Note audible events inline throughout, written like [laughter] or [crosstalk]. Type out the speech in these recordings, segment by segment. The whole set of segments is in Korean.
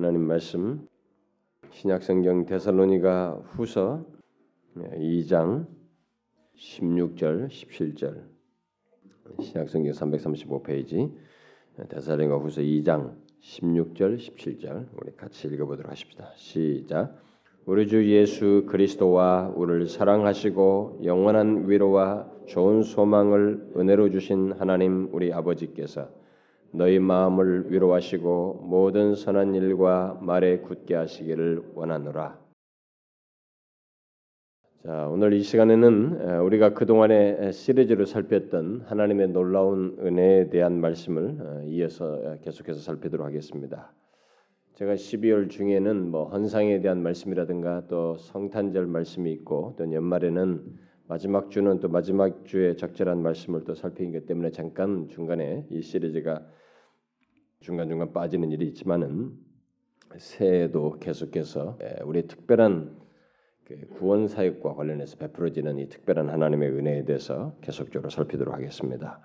하나님 말씀 신약성경 데살로니가 후서 2장 16절 17절 신약성경 335페이지 데살로니가 후서 2장 16절 17절 우리 같이 읽어보도록 하십시다. 시작. 우리 주 예수 그리스도와 우리를 사랑하시고 영원한 위로와 좋은 소망을 은혜로 주신 하나님 우리 아버지께서 너희 마음을 위로하시고 모든 선한 일과 말에 굳게 하시기를 원하노라. 자, 오늘 이 시간에는 우리가 그동안에 시리즈로 살폈던 하나님의 놀라운 은혜에 대한 말씀을 이어서 계속해서 살피도록 하겠습니다. 제가 12월 중에는 뭐 헌상에 대한 말씀이라든가 또 성탄절 말씀이 있고 또 연말에는 마지막 주는 또 마지막 주에 적절한 말씀을 또 살피기 때문에 잠깐 중간에 이 시리즈가 중간중간 빠지는 일이 있지만은 새해에도 계속해서 우리 특별한 그 구원 사역과 관련해서 베풀어지는 이 특별한 하나님의 은혜에 대해서 계속적으로 살피도록 하겠습니다.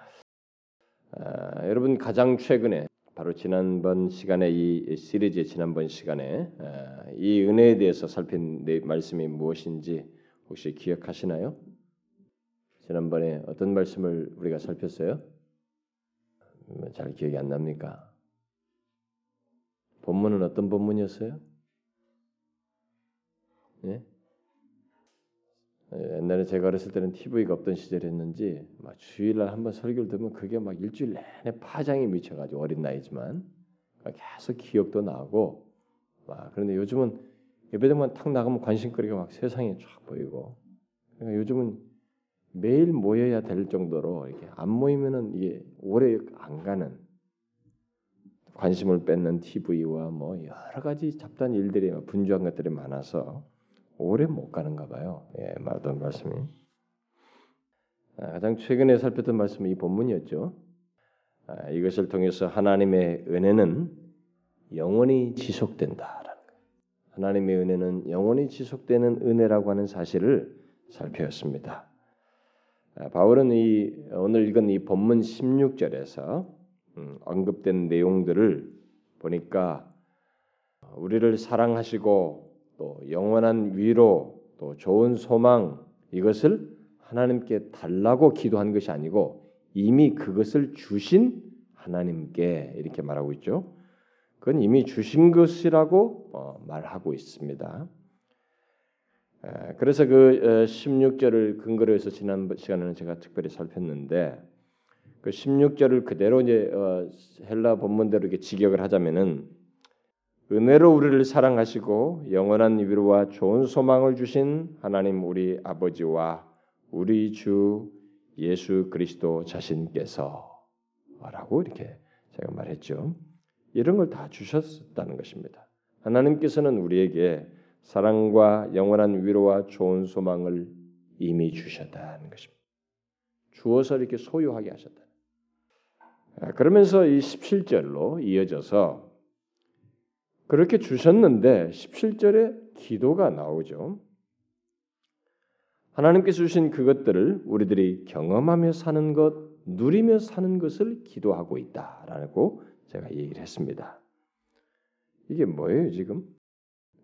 아, 여러분 가장 최근에 바로 지난번 시간에 이 시리즈의 지난번 시간에 아, 이 은혜에 대해서 살핀 말씀이 무엇인지 혹시 기억하시나요? 지난번에 어떤 말씀을 우리가 살폈어요? 음, 잘 기억이 안 납니까? 본문은 어떤 본문이었어요? 예? 옛날에 제가 어렸을 때는 TV가 없던 시절이었는지 막 주일날 한번 설교를 들으면 그게 막 일주일 내내 파장이 미쳐가지고 어린 나이지만 계속 기억도 나고 막 그런데 요즘은 예배당만 탁 나가면 관심거리가 막 세상에 쫙 보이고 그러니까 요즘은 매일 모여야 될 정도로 이렇게 안 모이면은 이게 오래 안 가는 관심을 뺏는 TV와 뭐 여러 가지 잡다한 일들이 분주한 것들이 많아서 오래 못 가는가 봐요. 예, 말던 말씀이. 아, 가장 최근에 살폈던 말씀이 이 본문이었죠. 아, 이것을 통해서 하나님의 은혜는 영원히 지속된다라는 거. 하나님의 은혜는 영원히 지속되는 은혜라고 하는 사실을 살펴봤습니다. 아, 바울은 이 오늘 읽은 이 본문 16절에서 음, 언급된 내용들을 보니까 우리를 사랑하시고 또 영원한 위로 또 좋은 소망 이것을 하나님께 달라고 기도한 것이 아니고 이미 그것을 주신 하나님께 이렇게 말하고 있죠. 그건 이미 주신 것이라고 어, 말하고 있습니다. 그래서 그 16절을 어, 근거로 해서 지난 시간에는 제가 특별히 살폈는데 그 16절을 그대로 이제 어, 헬라 본문대로 이렇게 직역을 하자면은 은혜로 우리를 사랑하시고 영원한 위로와 좋은 소망을 주신 하나님 우리 아버지와 우리 주 예수 그리스도 자신께서라고 이렇게 제가 말했죠. 이런 걸 다 주셨다는 것입니다. 하나님께서는 우리에게 사랑과 영원한 위로와 좋은 소망을 이미 주셨다는 것입니다. 주어서 이렇게 소유하게 하셨다. 아, 그러면서 이 17절로 이어져서 그렇게 주셨는데 17절에 기도가 나오죠. 하나님께서 주신 그것들을 우리들이 경험하며 사는 것, 누리며 사는 것을 기도하고 있다라고 제가 얘기를 했습니다. 이게 뭐예요, 지금?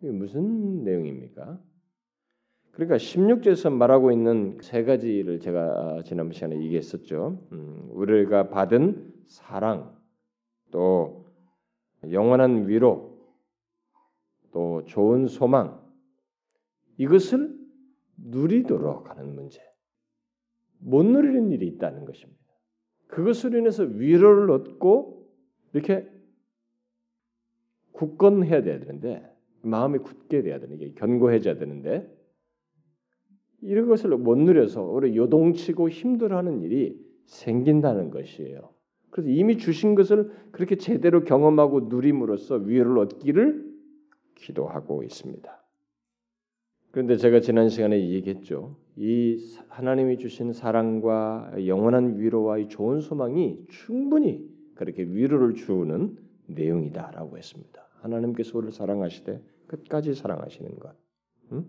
이게 무슨 내용입니까? 그러니까 16절에서 말하고 있는 세 가지를 제가 지난 시간에 얘기했었죠. 음, 우리가 받은 사랑, 또 영원한 위로, 또 좋은 소망 이것을 누리도록 하는 문제. 못 누리는 일이 있다는 것입니다. 그것으로 인해서 위로를 얻고 이렇게 굳건해야 되는데 마음이 굳게 돼야 되는 게 견고해져야 되는데 이런 것을 못 누려서 오래 요동치고 힘들어하는 일이 생긴다는 것이에요. 그래서 이미 주신 것을 그렇게 제대로 경험하고 누림으로써 위로를 얻기를 기도하고 있습니다. 그런데 제가 지난 시간에 얘기했죠. 이 하나님이 주신 사랑과 영원한 위로와 이 좋은 소망이 충분히 그렇게 위로를 주는 내용이다라고 했습니다. 하나님께서 우리를 사랑하시되 끝까지 사랑하시는 것. 응?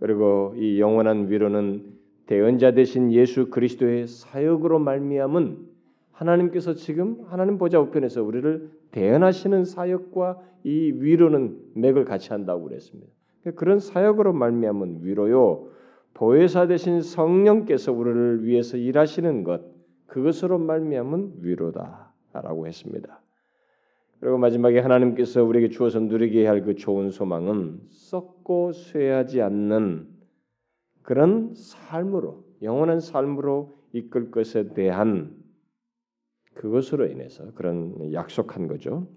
그리고 이 영원한 위로는 대언자 되신 예수 그리스도의 사역으로 말미암은 하나님께서 지금 하나님 보좌 우편에서 우리를 대연하시는 사역과 이 위로는 맥을 같이 한다고 그랬습니다. 그런 사역으로 말미암은 위로요. 보혜사 되신 성령께서 우리를 위해서 일하시는 것 그것으로 말미암은 위로다라고 했습니다. 그리고 마지막에 하나님께서 우리에게 주어서 누리게 할 그 좋은 소망은 썩고 쇠하지 않는 그런 삶으로 영원한 삶으로 이끌 것에 대한 그것으로 인해서 그런 약속한 거죠.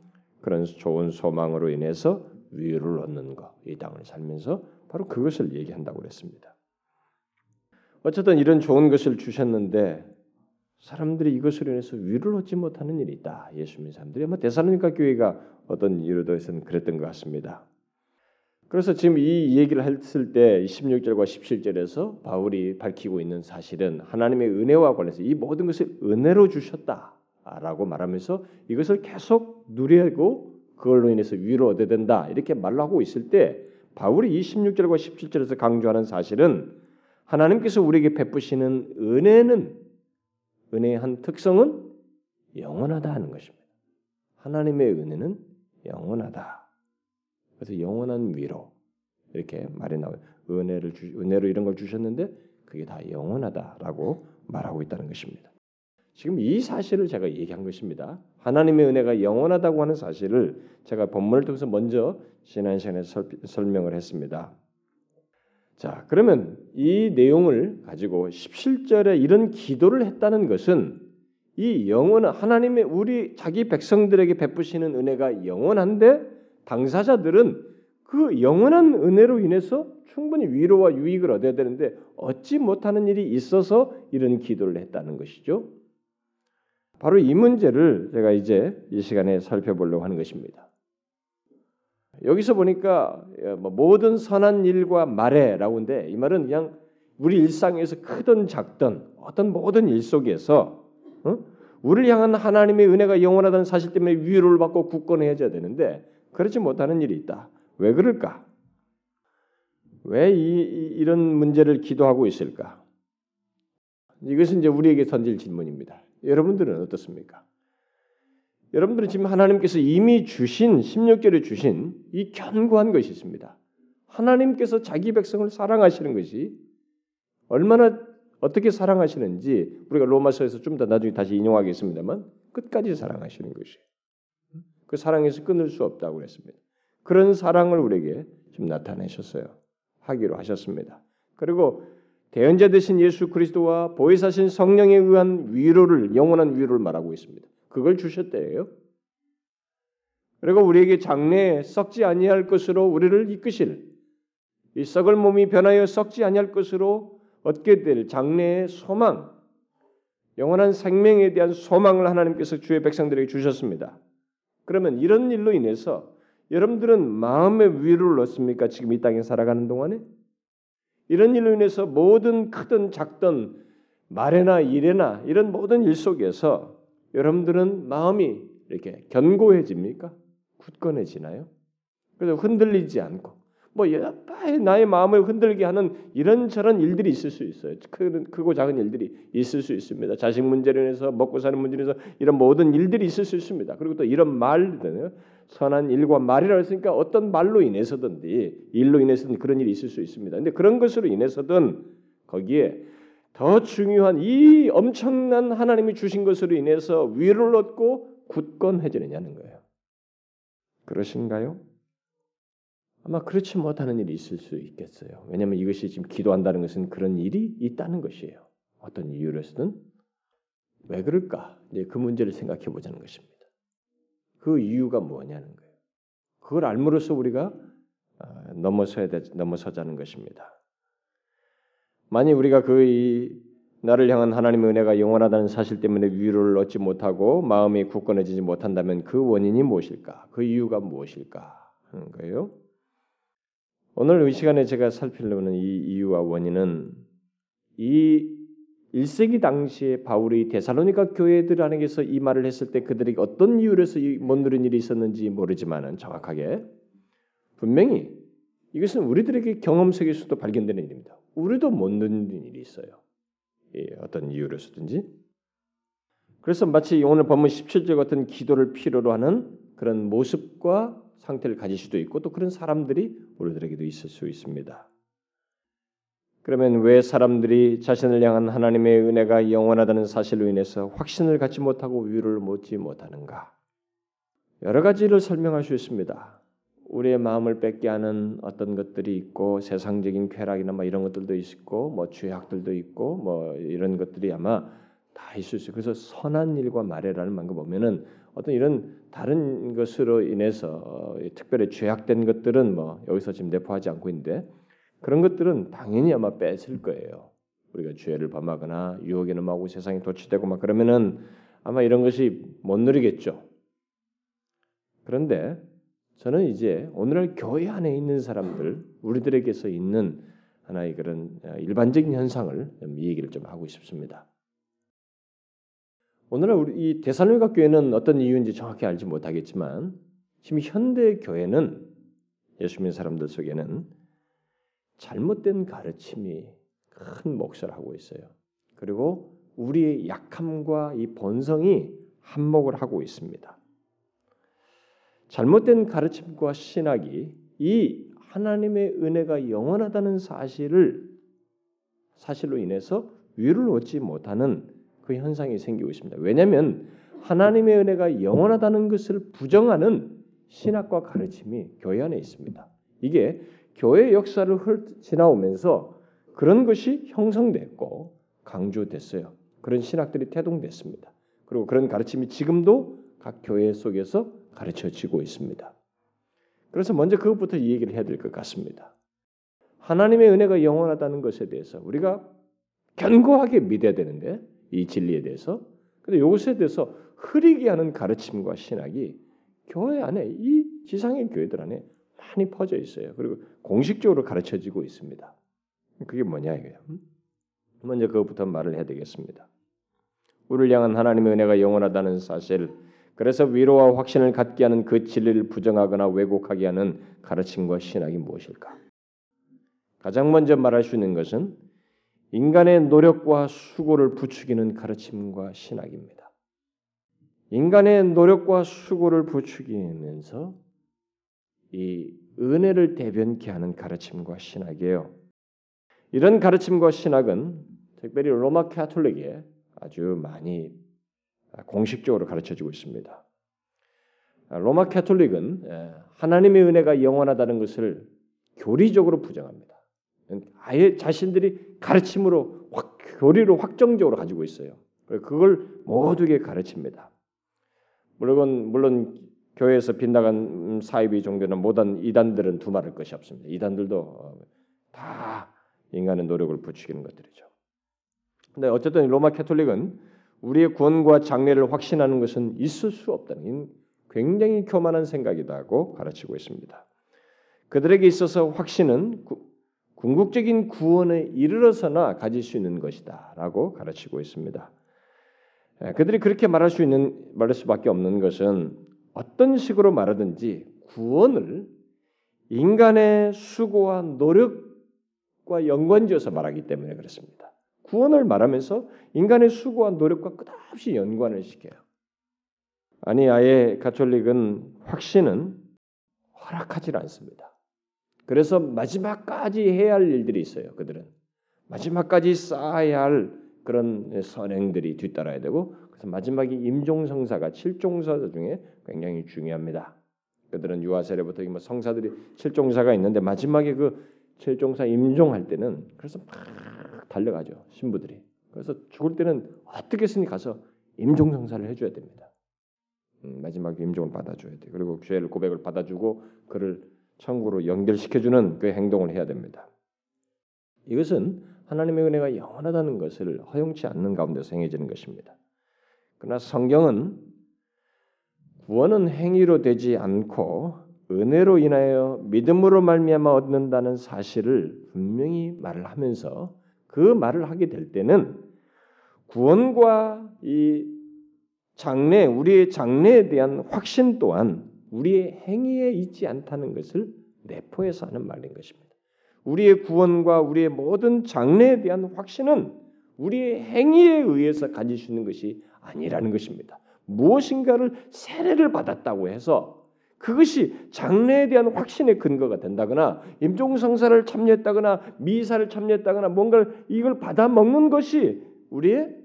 그런 좋은 소망으로 인해서 위로를 얻는 것, 이 땅을 살면서 바로 그것을 얘기한다고 그랬습니다. 어쨌든 이런 좋은 것을 주셨는데 사람들이 이것으로 인해서 위로를 얻지 못하는 일이 있다. 예수 믿는 사람들이 아마 데살로니가 교회가 어떤 이유로서는 그랬던 것 같습니다. 그래서 지금 이 얘기를 했을 때 16절과 17절에서 바울이 밝히고 있는 사실은 하나님의 은혜와 관련해서 이 모든 것을 은혜로 주셨다라고 말하면서 이것을 계속 누리고 그걸로 인해서 위로 얻어야 된다 이렇게 말하고 있을 때 바울이 26절과 17절에서 강조하는 사실은 하나님께서 우리에게 베푸시는 은혜는 은혜의 한 특성은 영원하다 하는 것입니다. 하나님의 은혜는 영원하다. 그래서 영원한 위로 이렇게 말이 나와요. 은혜를 주, 은혜로 이런 걸 주셨는데 그게 다 영원하다라고 말하고 있다는 것입니다. 지금 이 사실을 제가 얘기한 것입니다. 하나님의 은혜가 영원하다고 하는 사실을 제가 본문을 통해서 먼저 지난 시간에 설, 설명을 했습니다. 자, 그러면 이 내용을 가지고 17절에 이런 기도를 했다는 것은 이 영원한 하나님의 우리 자기 백성들에게 베푸시는 은혜가 영원한데 당사자들은 그 영원한 은혜로 인해서 충분히 위로와 유익을 얻어야 되는데 얻지 못하는 일이 있어서 이런 기도를 했다는 것이죠. 바로 이 문제를 제가 이제 이 시간에 살펴보려고 하는 것입니다. 여기서 보니까 예, 뭐 모든 선한 일과 말해라고 하는데 이 말은 그냥 우리 일상에서 크든 작든 어떤 모든 일 속에서 어? 우리를 향한 하나님의 은혜가 영원하다는 사실 때문에 위로를 받고 굳건해져야 되는데 그렇지 못하는 일이 있다. 왜 그럴까? 왜 이, 이런 문제를 기도하고 있을까? 이것은 이제 우리에게 던질 질문입니다. 여러분들은 어떻습니까? 여러분들은 지금 하나님께서 이미 주신 16절에 주신 이 견고한 것이 있습니다. 하나님께서 자기 백성을 사랑하시는 것이 얼마나 어떻게 사랑하시는지 우리가 로마서에서 좀 더 나중에 다시 인용하겠습니다만 끝까지 사랑하시는 것이 그 사랑에서 끊을 수 없다고 그랬습니다. 그런 사랑을 우리에게 좀 나타내셨어요. 하기로 하셨습니다. 그리고 대언자 되신 예수 그리스도와 보혜사신 성령에 의한 위로를 영원한 위로를 말하고 있습니다. 그걸 주셨대요. 그리고 우리에게 장래에 썩지 아니할 것으로 우리를 이끄실 이 썩을 몸이 변하여 썩지 아니할 것으로 얻게 될 장래의 소망, 영원한 생명에 대한 소망을 하나님께서 주의 백성들에게 주셨습니다. 그러면 이런 일로 인해서 여러분들은 마음의 위로를 얻습니까? 지금 이 땅에 살아가는 동안에 이런 일로 인해서 모든 크든 작든 말에나 일에나 이런 모든 일 속에서 여러분들은 마음이 이렇게 견고해집니까? 굳건해지나요? 그래서 흔들리지 않고 뭐 나의 마음을 흔들게 하는 이런저런 일들이 있을 수 있어요. 큰, 크고 작은 일들이 있을 수 있습니다. 자식 문제로 인해서 먹고 사는 문제로 인해서 이런 모든 일들이 있을 수 있습니다. 그리고 또 이런 말들 선한 일과 말이라 했으니까 어떤 말로 인해서든지 일로 인해서든 그런 일이 있을 수 있습니다. 근데 그런 것으로 인해서든 거기에 더 중요한 이 엄청난 하나님이 주신 것으로 인해서 위를 얻고 굳건해지느냐는 거예요. 그러신가요? 아마 그렇지 못하는 일이 있을 수 있겠어요. 왜냐하면 이것이 지금 기도한다는 것은 그런 일이 있다는 것이에요. 어떤 이유로서든 왜 그럴까? 이제 그 문제를 생각해 보자는 것입니다. 그 이유가 뭐냐는 거예요. 그걸 알므로써 우리가 아, 넘어서야 돼, 넘어서자는 것입니다. 만약 우리가 그 나를 향한 하나님의 은혜가 영원하다는 사실 때문에 위로를 얻지 못하고 마음이 굳건해지지 못한다면 그 원인이 무엇일까? 그 이유가 무엇일까 하는 거예요. 오늘 이 시간에 제가 살피려는 이 이유와 원인은 이 1세기 당시에 바울이 데살로니가 교회들 안에서 이 말을 했을 때 그들에게 어떤 이유로서 못 누린 일이 있었는지 모르지만은 정확하게 분명히 이것은 우리들에게 경험 속에서도 발견되는 일입니다. 우리도 못 누린 일이 있어요. 예, 어떤 이유로서든지 그래서 마치 오늘 본문 17절 같은 기도를 필요로 하는 그런 모습과 상태를 가질 수도 있고 또 그런 사람들이 우리들에게도 있을 수 있습니다. 그러면 왜 사람들이 자신을 향한 하나님의 은혜가 영원하다는 사실로 인해서 확신을 갖지 못하고 위로를 못지 못하는가? 여러 가지를 설명할 수 있습니다. 우리의 마음을 뺏게 하는 어떤 것들이 있고 세상적인 쾌락이나 뭐 이런 것들도 있고 뭐 죄악들도 있고 뭐 이런 것들이 아마 다 있을 수 있어요. 그래서 선한 일과 말해라는 말거 보면은 어떤 이런 다른 것으로 인해서 어, 특별히 죄악된 것들은 뭐 여기서 지금 내포하지 않고 있는데 그런 것들은 당연히 아마 뺏을 거예요. 우리가 죄를 범하거나 유혹에 넘어가고 세상에 도취되고 막 그러면은 아마 이런 것이 못 누리겠죠. 그런데 저는 이제 오늘날 교회 안에 있는 사람들, 우리들에게서 있는 하나의 그런 어, 일반적인 현상을 이 얘기를 좀 하고 싶습니다. 오늘날 우리 이 대살로니가 교회는 어떤 이유인지 정확히 알지 못하겠지만 지금 현대 교회는 예수 믿는 사람들 속에는 잘못된 가르침이 큰 몫을 하고 있어요. 그리고 우리의 약함과 이 본성이 한몫을 하고 있습니다. 잘못된 가르침과 신학이 이 하나님의 은혜가 영원하다는 사실을 사실로 인해서 위를 얻지 못하는 그 현상이 생기고 있습니다. 왜냐하면 하나님의 은혜가 영원하다는 것을 부정하는 신학과 가르침이 교회 안에 있습니다. 이게 교회 역사를 지나오면서 그런 것이 형성됐고 강조됐어요. 그런 신학들이 태동됐습니다. 그리고 그런 가르침이 지금도 각 교회 속에서 가르쳐지고 있습니다. 그래서 먼저 그것부터 이 얘기를 해야 될 것 같습니다. 하나님의 은혜가 영원하다는 것에 대해서 우리가 견고하게 믿어야 되는데 이 진리에 대해서 근데 이것에 대해서 흐리게 하는 가르침과 신학이 교회 안에 이 지상의 교회들 안에 많이 퍼져 있어요. 그리고 공식적으로 가르쳐지고 있습니다. 그게 뭐냐 이거예요. 음? 먼저 그것부터 말을 해야 되겠습니다. 우리를 향한 하나님의 은혜가 영원하다는 사실, 그래서 위로와 확신을 갖게 하는 그 진리를 부정하거나 왜곡하게 하는 가르침과 신학이 무엇일까? 가장 먼저 말할 수 있는 것은 인간의 노력과 수고를 부추기는 가르침과 신학입니다. 인간의 노력과 수고를 부추기면서 이 은혜를 대변케 하는 가르침과 신학이에요. 이런 가르침과 신학은 특별히 로마 카톨릭에 아주 많이 공식적으로 가르쳐지고 있습니다. 로마 카톨릭은 하나님의 은혜가 영원하다는 것을 교리적으로 부정합니다. 아예 자신들이 가르침으로 확, 교리로 확정적으로 가지고 있어요. 그걸 모두에게 가르칩니다. 물론 물론 교회에서 빗나간 사이비 종교나 모든 이단들은 두말할 것이 없습니다. 이단들도 어, 다 인간의 노력을 부추기는 것들이죠. 근데 어쨌든 로마 캐톨릭은 우리의 구원과 장래를 확신하는 것은 있을 수 없다는 굉장히 교만한 생각이다고 가르치고 있습니다. 그들에게 있어서 확신은 궁극적인 구원에 이르러서나 가질 수 있는 것이다라고 가르치고 있습니다. 그들이 그렇게 말할 수 있는 말할 수밖에 없는 것은 어떤 식으로 말하든지 구원을 인간의 수고와 노력과 연관지어서 말하기 때문에 그렇습니다. 구원을 말하면서 인간의 수고와 노력과 끝없이 연관을 시켜요. 아니 아예 가톨릭은 확신은 허락하지 않습니다. 그래서 마지막까지 해야 할 일들이 있어요. 그들은 마지막까지 쌓아야 할 그런 선행들이 뒤따라야 되고 그래서 마지막에 임종성사가 칠종사 중에 굉장히 중요합니다. 그들은 유아세례부터 뭐 성사들이 칠종사가 있는데 마지막에 그 칠종사 임종할 때는 그래서 막 달려가죠 신부들이. 그래서 죽을 때는 어떻게든 가서 임종 성사를 해줘야 됩니다. 음, 마지막에 임종을 받아줘야 돼. 그리고 죄를 고백을 받아주고 그를 천국으로 연결시켜주는 그 행동을 해야 됩니다. 이것은 하나님의 은혜가 영원하다는 것을 허용치 않는 가운데서 행해지는 것입니다. 그러나 성경은 구원은 행위로 되지 않고 은혜로 인하여 믿음으로 말미암아 얻는다는 사실을 분명히 말을 하면서 그 말을 하게 될 때는 구원과 이 장래 우리의 장래에 대한 확신 또한 우리의 행위에 있지 않다는 것을 내포해서 하는 말인 것입니다. 우리의 구원과 우리의 모든 장래에 대한 확신은 우리의 행위에 의해서 가질 수 있는 것이 아니라는 것입니다. 무엇인가를 세례를 받았다고 해서 그것이 장래에 대한 확신의 근거가 된다거나 임종성사를 참여했다거나 미사를 참여했다거나 뭔가를 이걸 받아 먹는 것이 우리의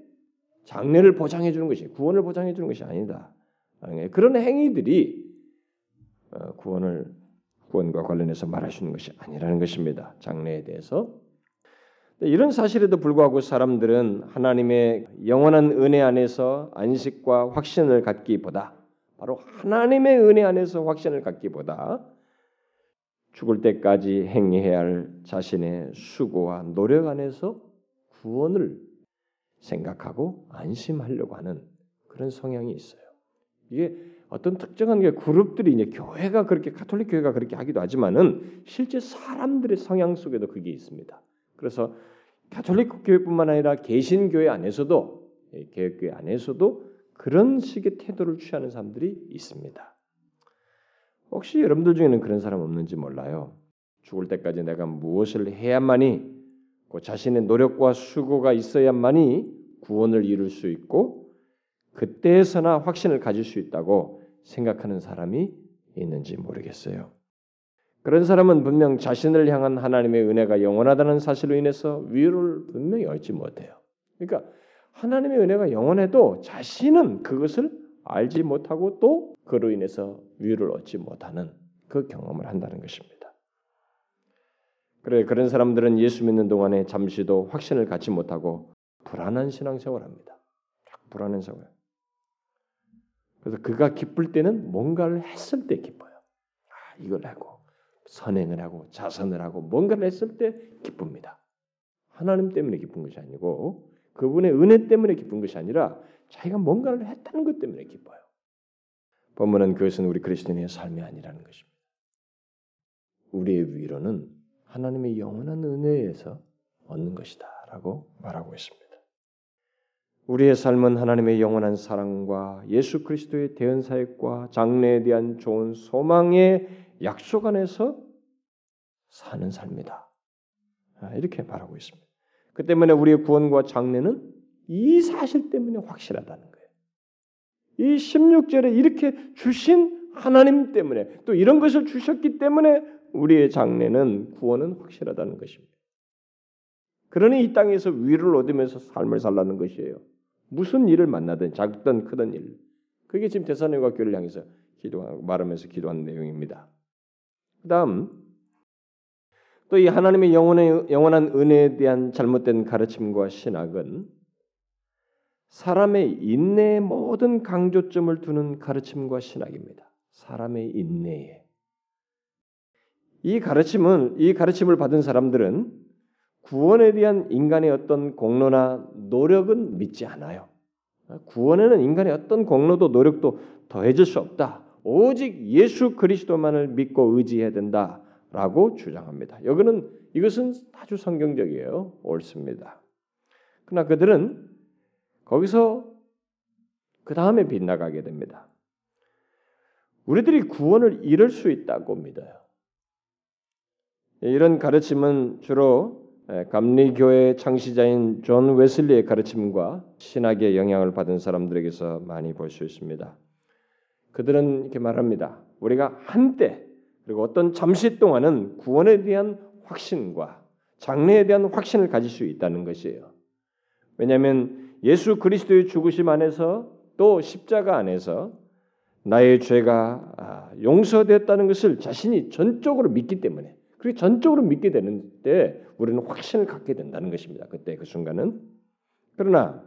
장래를 보장해 주는 것이 구원을 보장해 주는 것이 아니다. 그런 행위들이 어, 구원을 구원과 관련해서 있는 것이 아니라는 것입니다. 장래에 대해서 이런 사실에도 불구하고 사람들은 하나님의 영원한 은혜 안에서 안식과 확신을 갖기보다 바로 하나님의 은혜 안에서 확신을 갖기보다 죽을 때까지 행해야 할 자신의 수고와 노력 안에서 구원을 생각하고 안심하려고 하는 그런 성향이 있어요. 이게 어떤 특정한 게 그룹들이 이제 교회가 그렇게 카톨릭 교회가 그렇게 하기도 하지만은 실제 사람들의 성향 속에도 그게 있습니다. 그래서 가톨릭 교회뿐만 아니라 개신 교회 안에서도 개혁교회 안에서도 그런 식의 태도를 취하는 사람들이 있습니다. 혹시 여러분들 중에는 그런 사람 없는지 몰라요. 죽을 때까지 내가 무엇을 해야만이 그 자신의 노력과 수고가 있어야만이 구원을 이룰 수 있고 그때에서나 확신을 가질 수 있다고 생각하는 사람이 있는지 모르겠어요. 그런 사람은 분명 자신을 향한 하나님의 은혜가 영원하다는 사실로 인해서 위로를 분명히 얻지 못해요. 그러니까 하나님의 은혜가 영원해도 자신은 그것을 알지 못하고 또 그로 인해서 위로를 얻지 못하는 그 경험을 한다는 것입니다. 그래 그런 사람들은 예수 믿는 동안에 잠시도 확신을 갖지 못하고 불안한 신앙생활을 합니다. 불안한 생활. 그래서 그가 기쁠 때는 뭔가를 했을 때 기뻐요. 아, 이걸 하고 선행을 하고 자선을 하고 뭔가를 했을 때 기쁩니다. 하나님 때문에 기쁜 것이 아니고 그분의 은혜 때문에 기쁜 것이 아니라 자기가 뭔가를 했다는 것 때문에 기뻐요. 본문은 그것은 우리 그리스도인의 삶이 아니라는 것입니다. 우리의 위로는 하나님의 영원한 은혜에서 얻는 것이다라고 말하고 있습니다. 우리의 삶은 하나님의 영원한 사랑과 예수 그리스도의 대언 사역과 장래에 대한 좋은 소망의 약속 안에서 사는 삶이다. 아, 이렇게 말하고 있습니다. 그 때문에 우리의 구원과 장래는 이 사실 때문에 확실하다는 거예요. 이 16절에 이렇게 주신 하나님 때문에 또 이런 것을 주셨기 때문에 우리의 장래는 구원은 확실하다는 것입니다. 그러니 이 땅에서 위를 얻으면서 삶을 살라는 것이에요. 무슨 일을 만나든 작든 크든 일. 그게 지금 대사님과 교회를 향해서 기도하고 말하면서 기도하는 내용입니다. 그다음 또 이 하나님의 영원의 영원한 은혜에 대한 잘못된 가르침과 신학은 사람의 인내의 모든 강조점을 두는 가르침과 신학입니다. 사람의 인내에 이 가르침은 이 가르침을 받은 사람들은 구원에 대한 인간의 어떤 공로나 노력은 믿지 않아요. 구원에는 인간의 어떤 공로도 노력도 더해질 수 없다. 오직 예수 그리스도만을 믿고 의지해야 된다 라고 주장합니다. 여기는 이것은 아주 성경적이에요. 옳습니다. 그러나 그들은 거기서 그 다음에 빗나가게 됩니다. 우리들이 구원을 이룰 수 있다고 믿어요. 이런 가르침은 주로 감리교회 창시자인 존 웨슬리의 가르침과 신학의 영향을 받은 사람들에게서 많이 볼 수 있습니다. 그들은 이렇게 말합니다. 우리가 한때 그리고 어떤 잠시 동안은 구원에 대한 확신과 장래에 대한 확신을 가질 수 있다는 것이에요. 왜냐하면 예수 그리스도의 죽으심 안에서 또 십자가 안에서 나의 죄가 아, 용서되었다는 것을 자신이 전적으로 믿기 때문에 그렇게 전적으로 믿게 되는 때 우리는 확신을 갖게 된다는 것입니다. 그때 그 순간은 그러나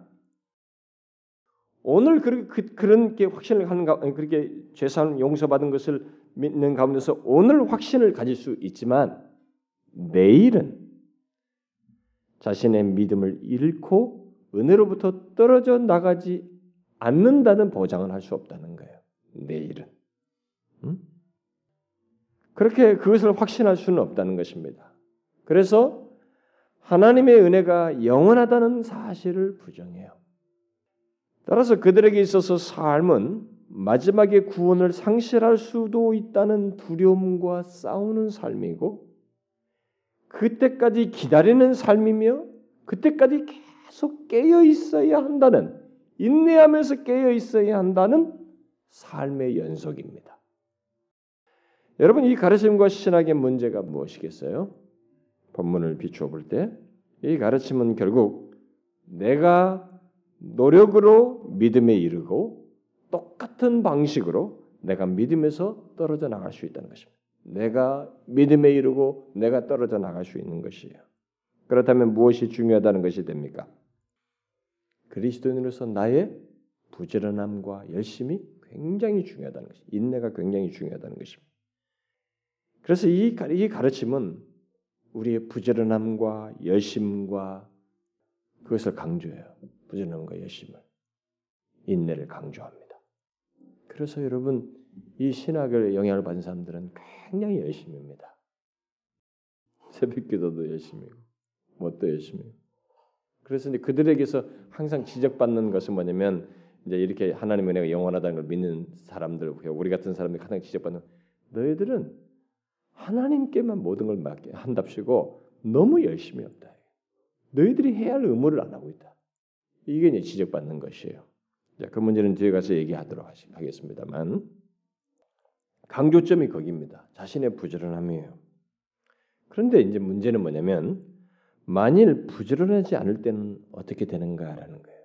오늘 그, 그런 게 확신을 하는 가 그렇게 죄산 용서받은 것을 믿는 가운데서 오늘 확신을 가질 수 있지만 내일은 자신의 믿음을 잃고 은혜로부터 떨어져 나가지 않는다는 보장을 할 수 없다는 거예요. 내일은 음? 그렇게 그것을 확신할 수는 없다는 것입니다. 그래서 하나님의 은혜가 영원하다는 사실을 부정해요. 따라서 그들에게 있어서 삶은 마지막에 구원을 상실할 수도 있다는 두려움과 싸우는 삶이고 그때까지 기다리는 삶이며 그때까지 계속 깨어 있어야 한다는 인내하면서 깨어 있어야 한다는 삶의 연속입니다. 여러분 이 가르침과 신학의 문제가 무엇이겠어요? 본문을 비추어 볼 때 이 가르침은 결국 내가 노력으로 믿음에 이르고 똑같은 방식으로 내가 믿음에서 떨어져 나갈 수 있다는 것입니다. 내가 믿음에 이르고 내가 떨어져 나갈 수 있는 것이에요. 그렇다면 무엇이 중요하다는 것이 됩니까? 그리스도인으로서 나의 부지런함과 열심이 굉장히 중요하다는 것이 인내가 굉장히 중요하다는 것입니다. 그래서 이, 이 가르침은 우리의 부지런함과 열심과 그것을 강조해요. 부지런함과 열심을 인내를 강조합니다. 그래서 여러분 이 신학을 영향을 받은 사람들은 굉장히 열심입니다. 새벽기도도 열심히고 뭣도 열심히. 그래서 이제 그들에게서 항상 지적받는 것은 뭐냐면 이제 이렇게 하나님의 은혜가 영원하다는 걸 믿는 사람들, 우리 같은 사람들이 가장 지적받는 너희들은 하나님께만 모든 걸 맡게 한답시고 너무 열심히 없다. 너희들이 해야 할 의무를 안 하고 있다. 이게 이제 지적받는 것이에요. 자, 그 문제는 뒤에 가서 얘기하도록 하겠습니다만 강조점이 거기입니다. 자신의 부지런함이에요. 그런데 이제 문제는 뭐냐면 만일 부지런하지 않을 때는 어떻게 되는가라는 거예요.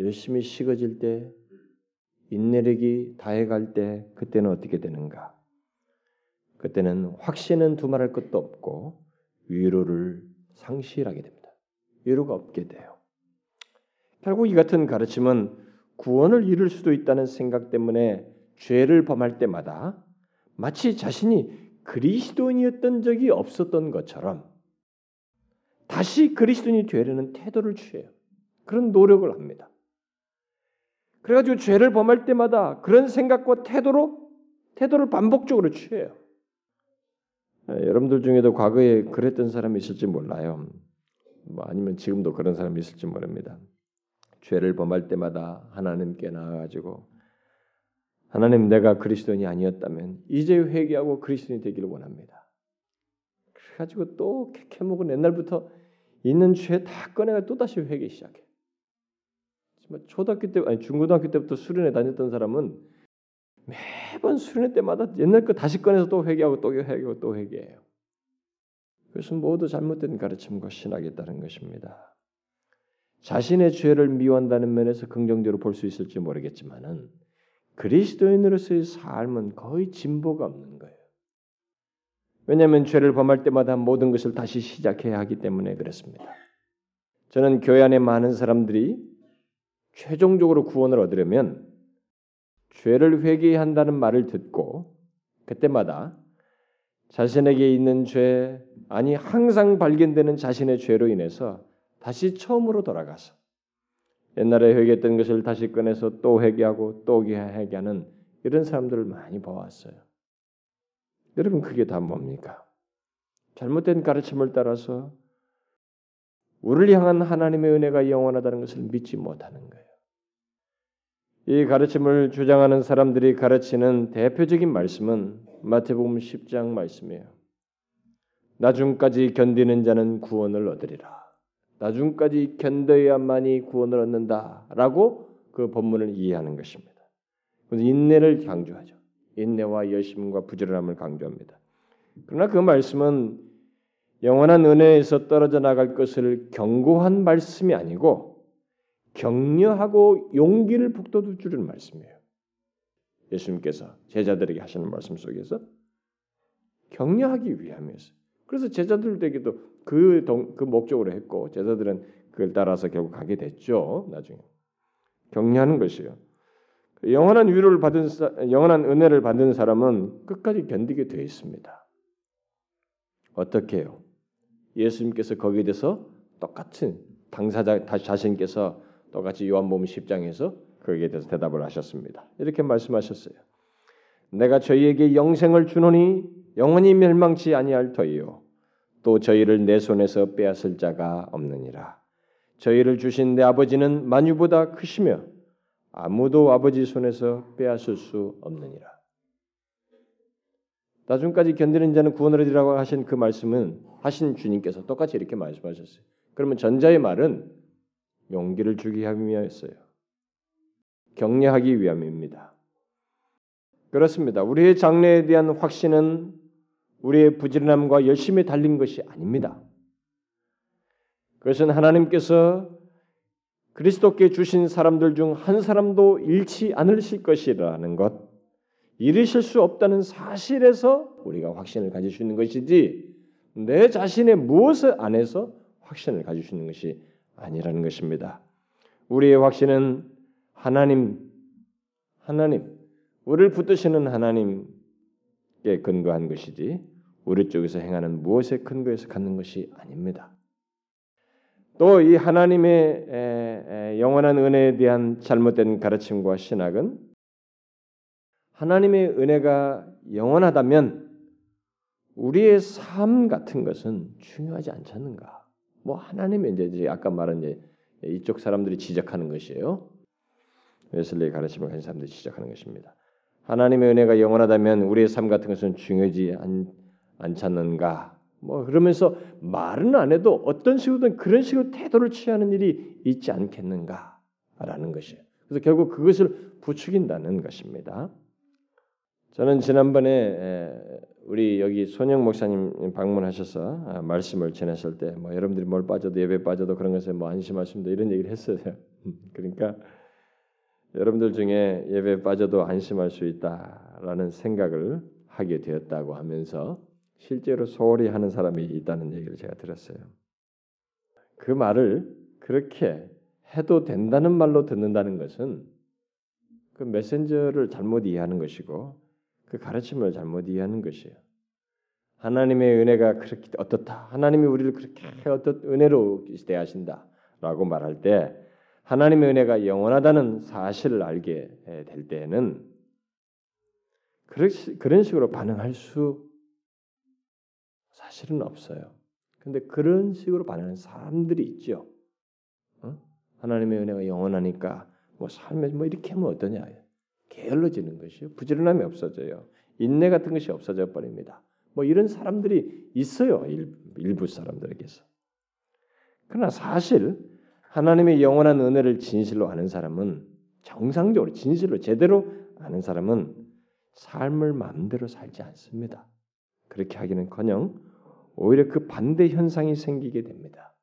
열심히 식어질 때, 인내력이 다해갈 때, 그때는 어떻게 되는가? 그때는 확신은 두말할 것도 없고 위로를 상실하게 됩니다. 위로가 없게 돼요. 결국 이 같은 가르침은 구원을 이룰 수도 있다는 생각 때문에 죄를 범할 때마다 마치 자신이 그리스도인이었던 적이 없었던 것처럼 다시 그리스도인이 되려는 태도를 취해요. 그런 노력을 합니다. 그래가지고 죄를 범할 때마다 그런 생각과 태도로 태도를 반복적으로 취해요. 예, 여러분들 중에도 과거에 그랬던 사람이 있을지 몰라요. 뭐 아니면 지금도 그런 사람이 있을지 모릅니다. 죄를 범할 때마다 하나님께 나와가지고 하나님 내가 그리스도인이 아니었다면 이제 회개하고 그리스도인이 되기를 원합니다. 그래가지고 또 캐먹은 옛날부터 있는 죄 다 꺼내가 또 다시 회개 시작해. 초등학교 때 아니 중고등학교 때부터 수련회 다녔던 사람은 매번 수련회 때마다 옛날 거 다시 꺼내서 또 회개하고 또 회개하고 또 회개해요. 그것은 모두 잘못된 가르침과 신학에 따른 것입니다. 자신의 죄를 미워한다는 면에서 긍정적으로 볼 수 있을지 모르겠지만은 그리스도인으로서의 삶은 거의 진보가 없는 거예요. 왜냐하면 죄를 범할 때마다 모든 것을 다시 시작해야 하기 때문에 그렇습니다. 저는 교회 안에 많은 사람들이 최종적으로 구원을 얻으려면 죄를 회개해야 한다는 말을 듣고 그때마다 자신에게 있는 죄 아니 항상 발견되는 자신의 죄로 인해서 다시 처음으로 돌아가서 옛날에 회개했던 것을 다시 꺼내서 또 회개하고 또 회개하는 이런 사람들을 많이 봐왔어요. 여러분 그게 다 뭡니까? 잘못된 가르침을 따라서 우리를 향한 하나님의 은혜가 영원하다는 것을 믿지 못하는 거예요. 이 가르침을 주장하는 사람들이 가르치는 대표적인 말씀은 마태복음 10장 말씀이에요. 나중까지 견디는 자는 구원을 얻으리라. 나중까지 견뎌야만이 구원을 얻는다라고 그 본문을 이해하는 것입니다. 그래서 인내를 강조하죠. 인내와 열심과 부지런함을 강조합니다. 그러나 그 말씀은 영원한 은혜에서 떨어져 나갈 것을 경고한 말씀이 아니고 격려하고 용기를 북돋워 주는 말씀이에요. 예수님께서 제자들에게 하시는 말씀 속에서 격려하기 위함이었어요. 그래서 제자들에게도 그, 동, 그 목적으로 했고 제자들은 그걸 따라서 결국 가게 됐죠. 나중에 격려하는 것이요. 영원한 위로를 받은 영원한 은혜를 받는 사람은 끝까지 견디게 되어 있습니다. 어떻게 해요? 예수님께서 거기에 대해서 똑같은 당사자 자신께서 똑같이 요한복음 10장에서 거기에 대해서 대답을 하셨습니다. 이렇게 말씀하셨어요. 내가 저희에게 영생을 주노니 영원히 멸망치 아니할 터이요 또 저희를 내 손에서 빼앗을 자가 없느니라. 저희를 주신 내 아버지는 만유보다 크시며 아무도 아버지 손에서 빼앗을 수 없느니라. 나중까지 견디는 자는 구원을 얻으라고 하신 그 말씀은 하신 주님께서 똑같이 이렇게 말씀하셨어요. 그러면 전자의 말은 용기를 주기 위함이었어요. 격려하기 위함입니다. 그렇습니다. 우리의 장래에 대한 확신은 우리의 부지런함과 열심히 달린 것이 아닙니다. 그것은 하나님께서 그리스도께 주신 사람들 중 한 사람도 잃지 않으실 것이라는 것, 잃으실 수 없다는 사실에서 우리가 확신을 가질 수 있는 것이지 내 자신의 무엇을 안에서 확신을 가질 수 있는 것이 아니라는 것입니다. 우리의 확신은 하나님, 하나님, 우리를 붙드시는 하나님께 근거한 것이지 우리 쪽에서 행하는 무엇에 근거해서 갖는 것이 아닙니다. 또 이 하나님의 영원한 은혜에 대한 잘못된 가르침과 신학은 하나님의 은혜가 영원하다면 우리의 삶 같은 것은 중요하지 않잖는가? 뭐 하나님의 이제 아까 말한 이제 이쪽 사람들이 지적하는 것이에요. 웨슬리 가르침을 가진 사람들이 지적하는 것입니다. 하나님의 은혜가 영원하다면 우리의 삶 같은 것은 중요하지 않, 않잖는가? 뭐 그러면서 말은 안 해도 어떤 식으로든 그런 식으로 태도를 취하는 일이 있지 않겠는가라는 것이에요. 그래서 결국 그것을 부추긴다는 것입니다. 저는 지난번에 우리 여기 손영 목사님 방문하셔서 아, 말씀을 전했을 때뭐 여러분들이 뭘 빠져도 예배 빠져도 그런 것에 뭐 안심하십니다 이런 얘기를 했어요. [laughs] 그러니까 여러분들 중에 예배 빠져도 안심할 수 있다라는 생각을 하게 되었다고 하면서 실제로 소홀히 하는 사람이 있다는 얘기를 제가 들었어요. 그 말을 그렇게 해도 된다는 말로 듣는다는 것은 그 메신저를 잘못 이해하는 것이고 그 가르침을 잘못 이해하는 것이에요. 하나님의 은혜가 그렇게 어떻다. 하나님이 우리를 그렇게 어떤 은혜로 대하신다라고 말할 때 하나님의 은혜가 영원하다는 사실을 알게 될 때에는 그런 식으로 반응할 수 사실은 없어요. 근데 그런 식으로 반응하는 사람들이 있죠. 어? 하나님의 은혜가 영원하니까 뭐 삶에 뭐 이렇게 하면 어떠냐? 게을러지는 것이요. 부지런함이 없어져요. 인내 같은 것이 없어져 버립니다. 뭐 이런 사람들이 있어요. 일부 사람들에게서. 그러나 사실 하나님의 영원한 은혜를 진실로 아는 사람은 정상적으로 진실로 제대로 아는 사람은 삶을 마음대로 살지 않습니다. 그렇게 하기는커녕 오히려 그 반대 현상이 생기게 됩니다.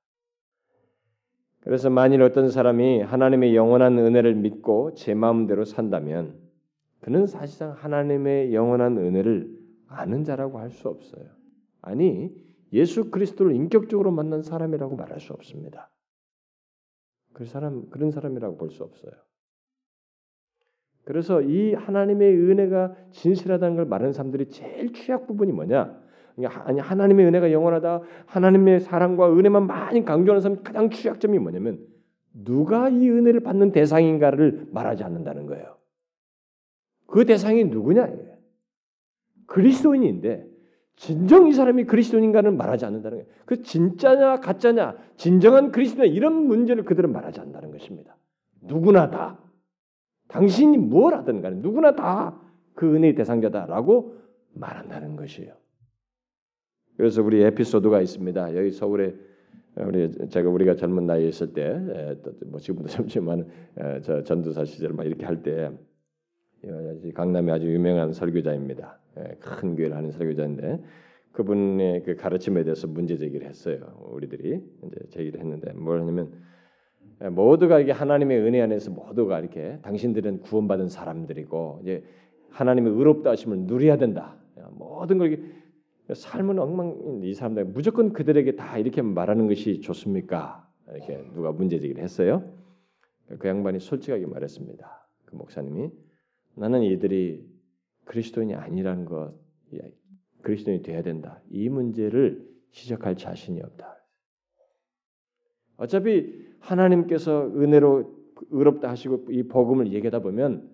그래서 만일 어떤 사람이 하나님의 영원한 은혜를 믿고 제 마음대로 산다면 그는 사실상 하나님의 영원한 은혜를 아는 자라고 할 수 없어요. 아니 예수 그리스도를 인격적으로 만난 사람이라고 말할 수 없습니다. 그 사람 그런 사람이라고 볼 수 없어요. 그래서 이 하나님의 은혜가 진실하다는 걸 말하는 사람들이 제일 취약 부분이 뭐냐? 아니 하나님의 은혜가 영원하다. 하나님의 사랑과 은혜만 많이 강조하는 사람 가장 취약점이 뭐냐면 누가 이 은혜를 받는 대상인가를 말하지 않는다는 거예요. 그 대상이 누구냐? 그리스도인인데 진정 이 사람이 그리스도인가는 말하지 않는다는 거예요. 그 진짜냐 가짜냐 진정한 그리스도냐 이런 문제를 그들은 말하지 않는다는 것입니다. 누구나 다 당신이 뭘 하든 간에 누구나 다 그 은혜의 대상자다라고 말한다는 것이에요. 그래서 우리 에피소드가 있습니다. 여기 서울에 우리 제가 우리가 젊은 나이에 있을 때 뭐 지금도 젊지만 저 전도사 시절 막 이렇게 할 때 강남에 아주 유명한 설교자입니다. 큰 교회를 하는 설교자인데 그분의 그 가르침에 대해서 문제 제기를 했어요. 우리들이 이제 제기를 했는데 뭘 하냐면 모두가 이게 하나님의 은혜 안에서 모두가 이렇게 당신들은 구원받은 사람들이고 이제 하나님의 의롭다 하심을 누려야 된다. 모든 걸 삶은 엉망 이 사람들 무조건 그들에게 다 이렇게 말하는 것이 좋습니까? 이렇게 누가 문제 제기를 했어요. 그 양반이 솔직하게 말했습니다. 그 목사님이 나는 이들이 그리스도인이 아니라는 것, 그리스도인이 돼야 된다. 이 문제를 지적할 자신이 없다. 어차피 하나님께서 은혜로 의롭다 하시고 이 복음을 얘기하다 보면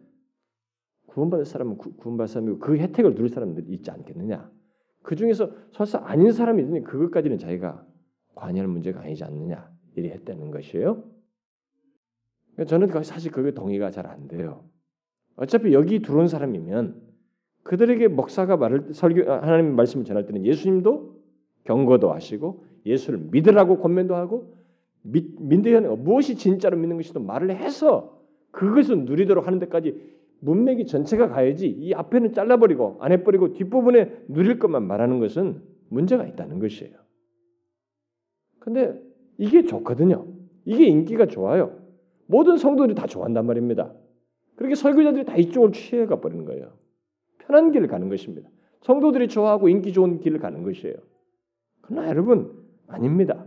구원받을 사람은 구원받을 사람이고 그 혜택을 누릴 사람들이 있지 않겠느냐? 그 중에서 설사 아닌 사람이 있으니 그것까지는 자기가 관여할 문제가 아니지 않느냐 이리 했다는 것이에요. 그러니까 저는 사실 그게 동의가 잘 안 돼요. 어차피 여기 들어온 사람이면 그들에게 목사가 말을 설교 하나님 말씀을 전할 때는 예수님도 경고도 하시고 예수를 믿으라고 권면도 하고 믿, 믿는 무엇이 진짜로 믿는 것이도 말을 해서 그것을 누리도록 하는 데까지 문맥이 전체가 가야지 이 앞에는 잘라버리고 안 해버리고 뒷부분에 누릴 것만 말하는 것은 문제가 있다는 것이에요. 근데 이게 좋거든요. 이게 인기가 좋아요. 모든 성도들이 다 좋아한단 말입니다. 그렇게 설교자들이 다 이쪽을 취해가 버리는 거예요. 편한 길을 가는 것입니다. 성도들이 좋아하고 인기 좋은 길을 가는 것이에요. 그러나 여러분 아닙니다.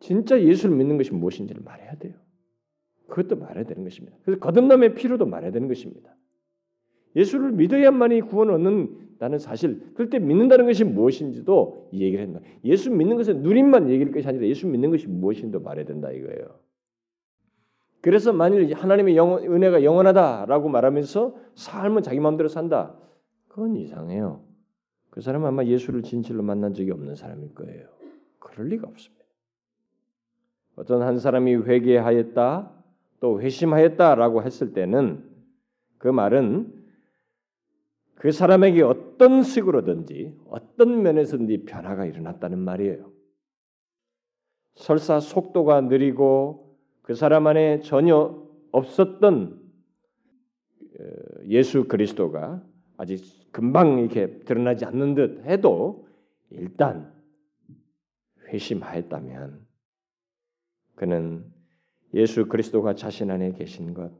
진짜 예수를 믿는 것이 무엇인지를 말해야 돼요. 그것도 말해야 되는 것입니다. 그래서 거듭남의 필요도 말해야 되는 것입니다. 예수를 믿어야만이 구원을 얻는 나는 사실 그때 믿는다는 것이 무엇인지도 이 얘기를 한다. 예수 믿는 것은 누림만 얘기할 것이 아니라 예수 믿는 것이 무엇인지도 말해야 된다 이거예요. 그래서 만일 하나님의 영원, 은혜가 영원하다라고 말하면서 삶은 자기 마음대로 산다. 그건 이상해요. 그 사람은 아마 예수를 진실로 만난 적이 없는 사람일 거예요. 그럴 리가 없습니다. 어떤 한 사람이 회개하였다 또 회심하였다라고 했을 때는 그 말은 그 사람에게 어떤 식으로든지 어떤 면에서든지 변화가 일어났다는 말이에요. 설사 속도가 느리고 그 사람 안에 전혀 없었던 어, 예수 그리스도가 아직 금방 이렇게 드러나지 않는 듯 해도 일단 회심하였다면 그는 예수 그리스도가 자신 안에 계신 것,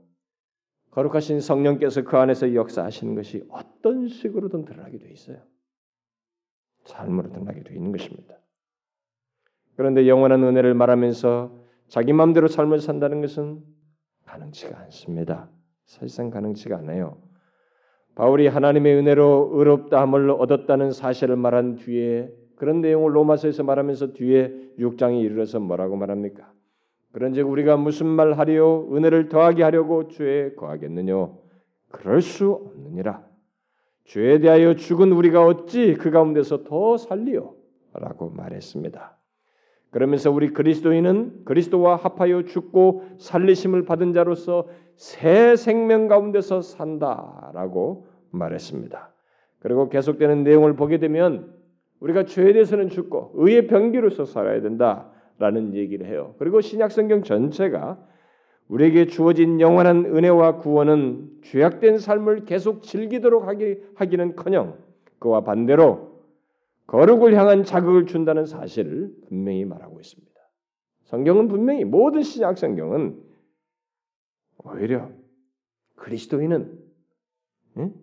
거룩하신 성령께서 그 안에서 역사하시는 것이 어떤 식으로든 드러나게 돼 있어요. 삶으로 드러나게 돼 있는 것입니다. 그런데 영원한 은혜를 말하면서 자기 마음대로 삶을 산다는 것은 가능치가 않습니다. 사실상 가능치가 않아요. 바울이 하나님의 은혜로 의롭다함을 얻었다는 사실을 말한 뒤에 그런 내용을 로마서에서 말하면서 뒤에 6장에 이르러서 뭐라고 말합니까? 그런즉 우리가 무슨 말 하리요 은혜를 더하게 하려고 죄에 거하겠느냐 그럴 수 없느니라 죄에 대하여 죽은 우리가 어찌 그 가운데서 더 살리요 라고 말했습니다. 그러면서 우리 그리스도인은 그리스도와 합하여 죽고 살리심을 받은 자로서 새 생명 가운데서 산다라고 말했습니다. 그리고 계속되는 내용을 보게 되면 우리가 죄에 대해서는 죽고 의의 병기로서 살아야 된다. 라는 얘기를 해요. 그리고 신약 성경 전체가 우리에게 주어진 영원한 은혜와 구원은 죄악된 삶을 계속 즐기도록 하기, 하기는커녕 그와 반대로 거룩을 향한 자극을 준다는 사실을 분명히 말하고 있습니다. 성경은 분명히 모든 신약 성경은 오히려 그리스도인은 응?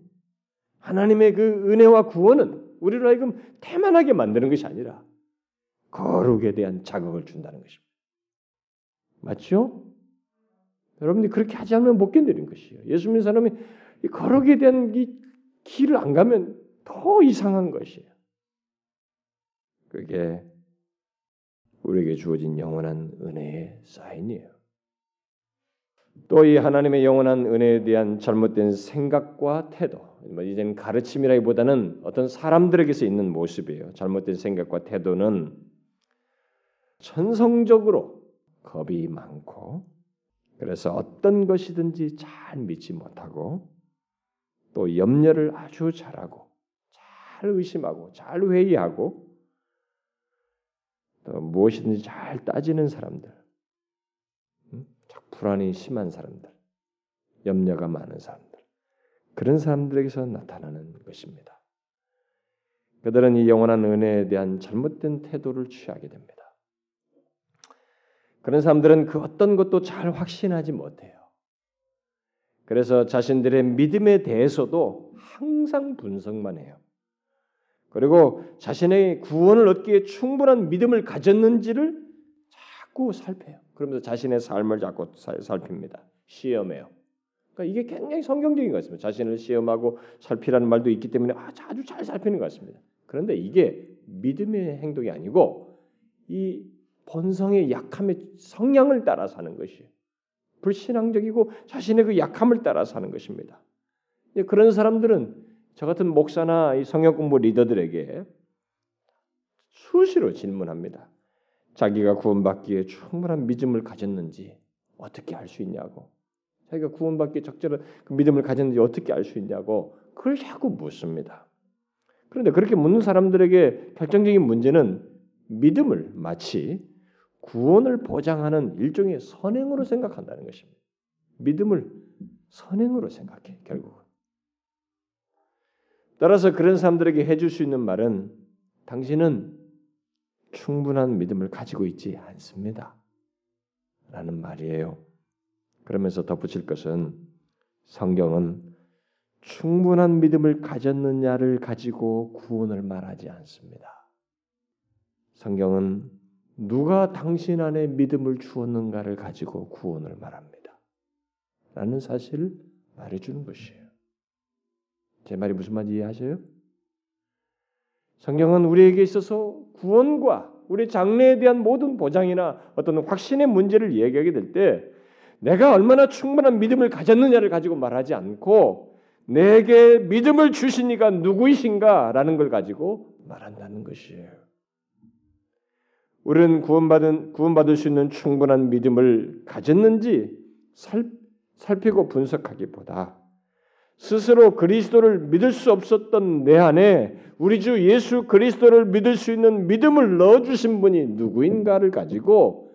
하나님의 그 은혜와 구원은 우리를 하여금 태만하게 만드는 것이 아니라 거룩에 대한 자극을 준다는 것입니다. 맞죠? 여러분들이 그렇게 하지 않으면 못 견디는 것이에요. 예수 믿는 사람이 거룩에 대한 이 길을 안 가면 더 이상한 것이에요. 그게 우리에게 주어진 영원한 은혜의 사인이에요. 또 이 하나님의 영원한 은혜에 대한 잘못된 생각과 태도, 뭐 이제는 가르침이라기보다는 어떤 사람들에게서 있는 모습이에요. 잘못된 생각과 태도는 천성적으로 겁이 많고 그래서 어떤 것이든지 잘 믿지 못하고 또 염려를 아주 잘하고 잘 의심하고 잘 회의하고 또 무엇이든지 잘 따지는 사람들, 불안이 심한 사람들, 염려가 많은 사람들 그런 사람들에게서 나타나는 것입니다. 그들은 이 영원한 은혜에 대한 잘못된 태도를 취하게 됩니다. 그런 사람들은 그 어떤 것도 잘 확신하지 못해요. 그래서 자신들의 믿음에 대해서도 항상 분석만 해요. 그리고 자신의 구원을 얻기에 충분한 믿음을 가졌는지를 자꾸 살펴요. 그러면서 자신의 삶을 자꾸 살핍니다. 시험해요. 그러니까 이게 굉장히 성경적인 것 같습니다. 자신을 시험하고 살피라는 말도 있기 때문에 아주 잘 살피는 것 같습니다. 그런데 이게 믿음의 행동이 아니고 이 본성의 약함의 성향을 따라 사는 것이 불신앙적이고 자신의 그 약함을 따라 사는 것입니다. 그런 사람들은 저 같은 목사나 이 성역 공부 리더들에게 수시로 질문합니다. 자기가 구원받기에 충분한 믿음을 가졌는지 어떻게 알 수 있냐고. 자기가 구원받기에 적절한 그 믿음을 가졌는지 어떻게 알 수 있냐고. 그걸 자꾸 묻습니다. 그런데 그렇게 묻는 사람들에게 결정적인 문제는 믿음을 마치 구원을 보장하는 일종의 선행으로 생각한다는 것입니다. 믿음을 선행으로 생각해 결국. 따라서 그런 사람들에게 해줄 수 있는 말은 당신은 충분한 믿음을 가지고 있지 않습니다. 라는 말이에요. 그러면서 덧붙일 것은 성경은 충분한 믿음을 가졌느냐를 가지고 구원을 말하지 않습니다. 성경은 누가 당신 안에 믿음을 주었는가를 가지고 구원을 말합니다. 라는 사실을 말해주는 것이에요. 제 말이 무슨 말인지 이해하셔요? 성경은 우리에게 있어서 구원과 우리 장래에 대한 모든 보장이나 어떤 확신의 문제를 얘기하게 될 때 내가 얼마나 충분한 믿음을 가졌느냐를 가지고 말하지 않고 내게 믿음을 주시니까 누구이신가라는 걸 가지고 말한다는 것이에요. 우리는 구원받은 구원받을 수 있는 충분한 믿음을 가졌는지 살, 살피고 분석하기보다 스스로 그리스도를 믿을 수 없었던 내 안에 우리 주 예수 그리스도를 믿을 수 있는 믿음을 넣어 주신 분이 누구인가를 가지고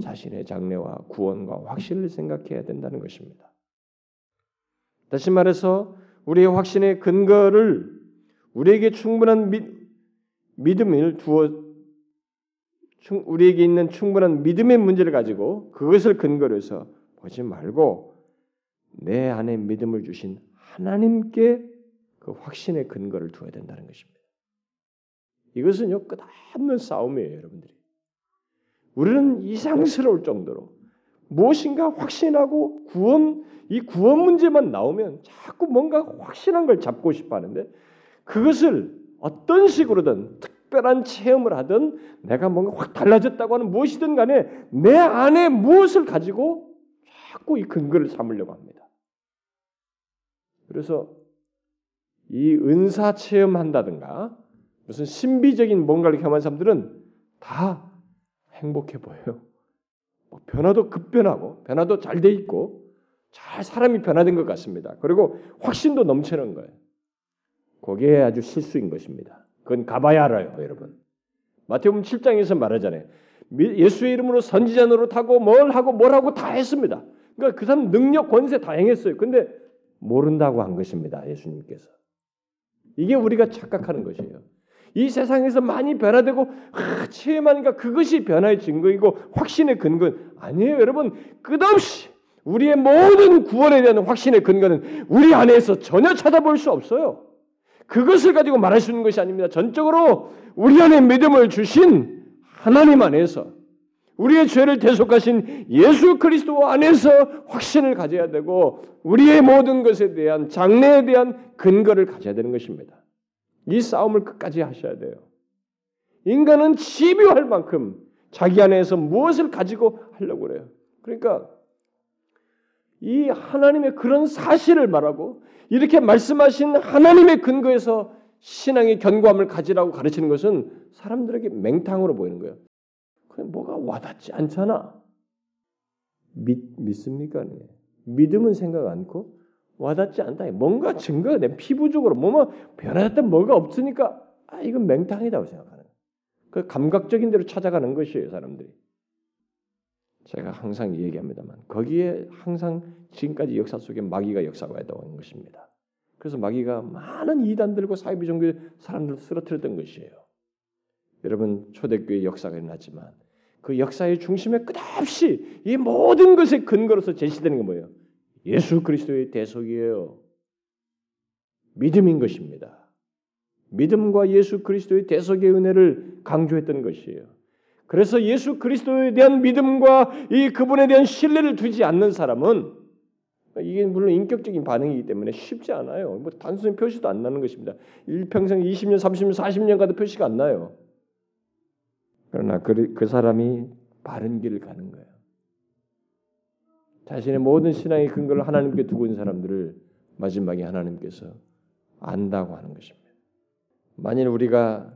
자신의 장래와 구원과 확신을 생각해야 된다는 것입니다. 다시 말해서 우리의 확신의 근거를 우리에게 충분한 믿, 믿음을 두어 우리에게 있는 충분한 믿음의 문제를 가지고 그것을 근거로 해서 보지 말고 내 안에 믿음을 주신 하나님께 그 확신의 근거를 두어야 된다는 것입니다. 이것은요 끝없는 싸움이에요, 여러분들이. 우리는 이상스러울 정도로 무엇인가 확신하고 구원 이 구원 문제만 나오면 자꾸 뭔가 확신한 걸 잡고 싶어 하는데 그것을 어떤 식으로든 특별한 체험을 하든 내가 뭔가 확 달라졌다고 하는 무엇이든 간에 내 안에 무엇을 가지고 자꾸 이 근거를 삼으려고 합니다. 그래서 이 은사 체험한다든가 무슨 신비적인 뭔가를 경험한 사람들은 다 행복해 보여요. 뭐 변화도 급변하고 변화도 잘 돼 있고 잘 사람이 변화된 것 같습니다. 그리고 확신도 넘치는 거예요. 그게 아주 실수인 것입니다. 그건 가봐야 알아요, 여러분. 마태복음 7장에서 말하잖아요. 예수의 이름으로 선지자 노릇하고 뭘 하고 뭘 하고 다 했습니다. 그러니까 그 사람 능력 권세 다 행했어요. 근데 모른다고 한 것입니다. 예수님께서. 이게 우리가 착각하는 것이에요. 이 세상에서 많이 변화되고 아, 체험하니까 그것이 변화의 증거이고 확신의 근거 아니에요, 여러분. 끝없이 우리의 모든 구원에 대한 확신의 근거는 우리 안에서 전혀 찾아볼 수 없어요. 그것을 가지고 말할 수 있는 것이 아닙니다. 전적으로 우리 안에 믿음을 주신 하나님 안에서 우리의 죄를 대속하신 예수 그리스도 안에서 확신을 가져야 되고 우리의 모든 것에 대한 장래에 대한 근거를 가져야 되는 것입니다. 이 싸움을 끝까지 하셔야 돼요. 인간은 집요할 만큼 자기 안에서 무엇을 가지고 하려고 그래요. 그러니까 이 하나님의 그런 사실을 말하고 이렇게 말씀하신 하나님의 근거에서 신앙의 견고함을 가지라고 가르치는 것은 사람들에게 맹탕으로 보이는 거예요. 뭐가 와닿지 않잖아. 믿, 믿습니까? 네. 믿음은 생각 않고 와닿지 않다. 뭔가 증거가 내 피부적으로 뭐뭐 변화됐던 뭐가 없으니까 아 이건 맹탕이라고 생각하는. 그 감각적인 대로 찾아가는 것이에요, 사람들이. 제가 항상 얘기합니다만 거기에 항상 지금까지 역사 속에 마귀가 역사가했다는 것입니다. 그래서 마귀가 많은 이단들과 사이비 종교 사람들을 쓰러뜨렸던 것이에요. 여러분 초대교회 역사가 일어났지만 그 역사의 중심에 끝없이 이 모든 것의 근거로서 제시되는 게 뭐예요? 예수 그리스도의 대속이에요. 믿음인 것입니다. 믿음과 예수 그리스도의 대속의 은혜를 강조했던 것이에요. 그래서 예수 그리스도에 대한 믿음과 이 그분에 대한 신뢰를 두지 않는 사람은 이게 물론 인격적인 반응이기 때문에 쉽지 않아요. 뭐 단순히 표시도 안 나는 것입니다. 일평생 20년, 30년, 40년 가도 표시가 안 나요. 그러나 그, 그 사람이 바른 길을 가는 거예요. 자신의 모든 신앙의 근거를 하나님께 두고 있는 사람들을 마지막에 하나님께서 안다고 하는 것입니다. 만일 우리가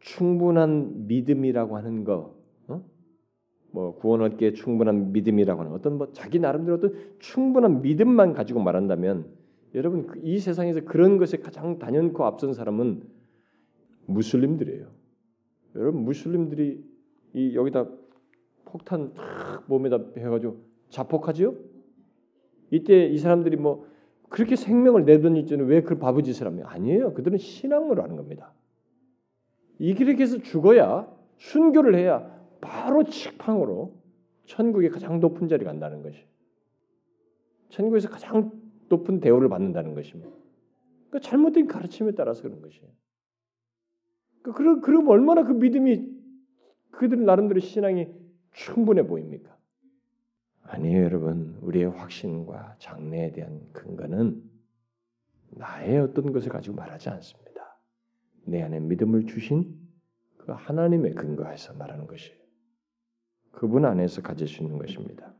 충분한 믿음이라고 하는 거, 어? 뭐 구원 얻기에 충분한 믿음이라고 하는 어떤 뭐 자기 나름대로 어떤 충분한 믿음만 가지고 말한다면 여러분 그이 세상에서 그런 것에 가장 단연코 앞선 사람은 무슬림들이에요. 여러분 무슬림들이 이 여기다 폭탄 탁 몸에다 해가지고 자폭하지요? 이때 이 사람들이 뭐 그렇게 생명을 줄은 왜그 바보짓을 하면 아니에요. 그들은 신앙으로 하는 겁니다. 이 길에 계서 죽어야 순교를 해야 바로 직팡으로 천국의 가장 높은 자리 간다는 것이. 천국에서 가장 높은 대우를 받는다는 것입니다. 그 잘못된 가르침에 따라서 그런 것이에요. 그 그럼 그럼 얼마나 그 믿음이 그들 나름대로 신앙이 충분해 보입니까? 아니에요, 여러분. 우리의 확신과 장래에 대한 근거는 나의 어떤 것을 가지고 말하지 않습니다. 내 안에 믿음을 주신 그 하나님의 근거에서 말하는 것이에요. 그분 안에서 가질 수 있는 것입니다.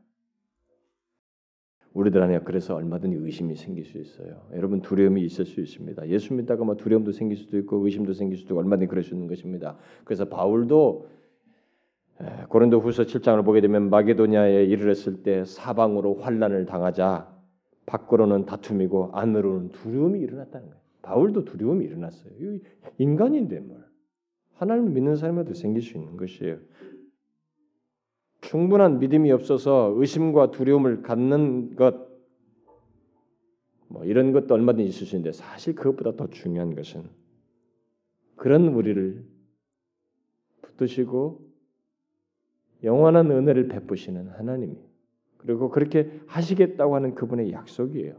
우리들 안에 그래서 얼마든지 의심이 생길 수 있어요. 여러분 두려움이 있을 수 있습니다. 예수 믿다가 뭐 두려움도 생길 수도 있고 의심도 생길 수도 있고 얼마든지 그럴 수 있는 것입니다. 그래서 바울도 고린도후서 7장을 보게 되면 마게도냐에 이르렀을 때 사방으로 환란을 당하자 밖으로는 다툼이고 안으로는 두려움이 일어났다는 거예요. 바울도 두려움이 일어났어요. 인간인데 뭘 하나님을 믿는 사람에도 생길 수 있는 것이에요. 충분한 믿음이 없어서 의심과 두려움을 갖는 것, 뭐 이런 것도 얼마든지 있을 수 있는데 사실 그것보다 더 중요한 것은 그런 우리를 붙드시고 영원한 은혜를 베푸시는 하나님이 그리고 그렇게 하시겠다고 하는 그분의 약속이에요.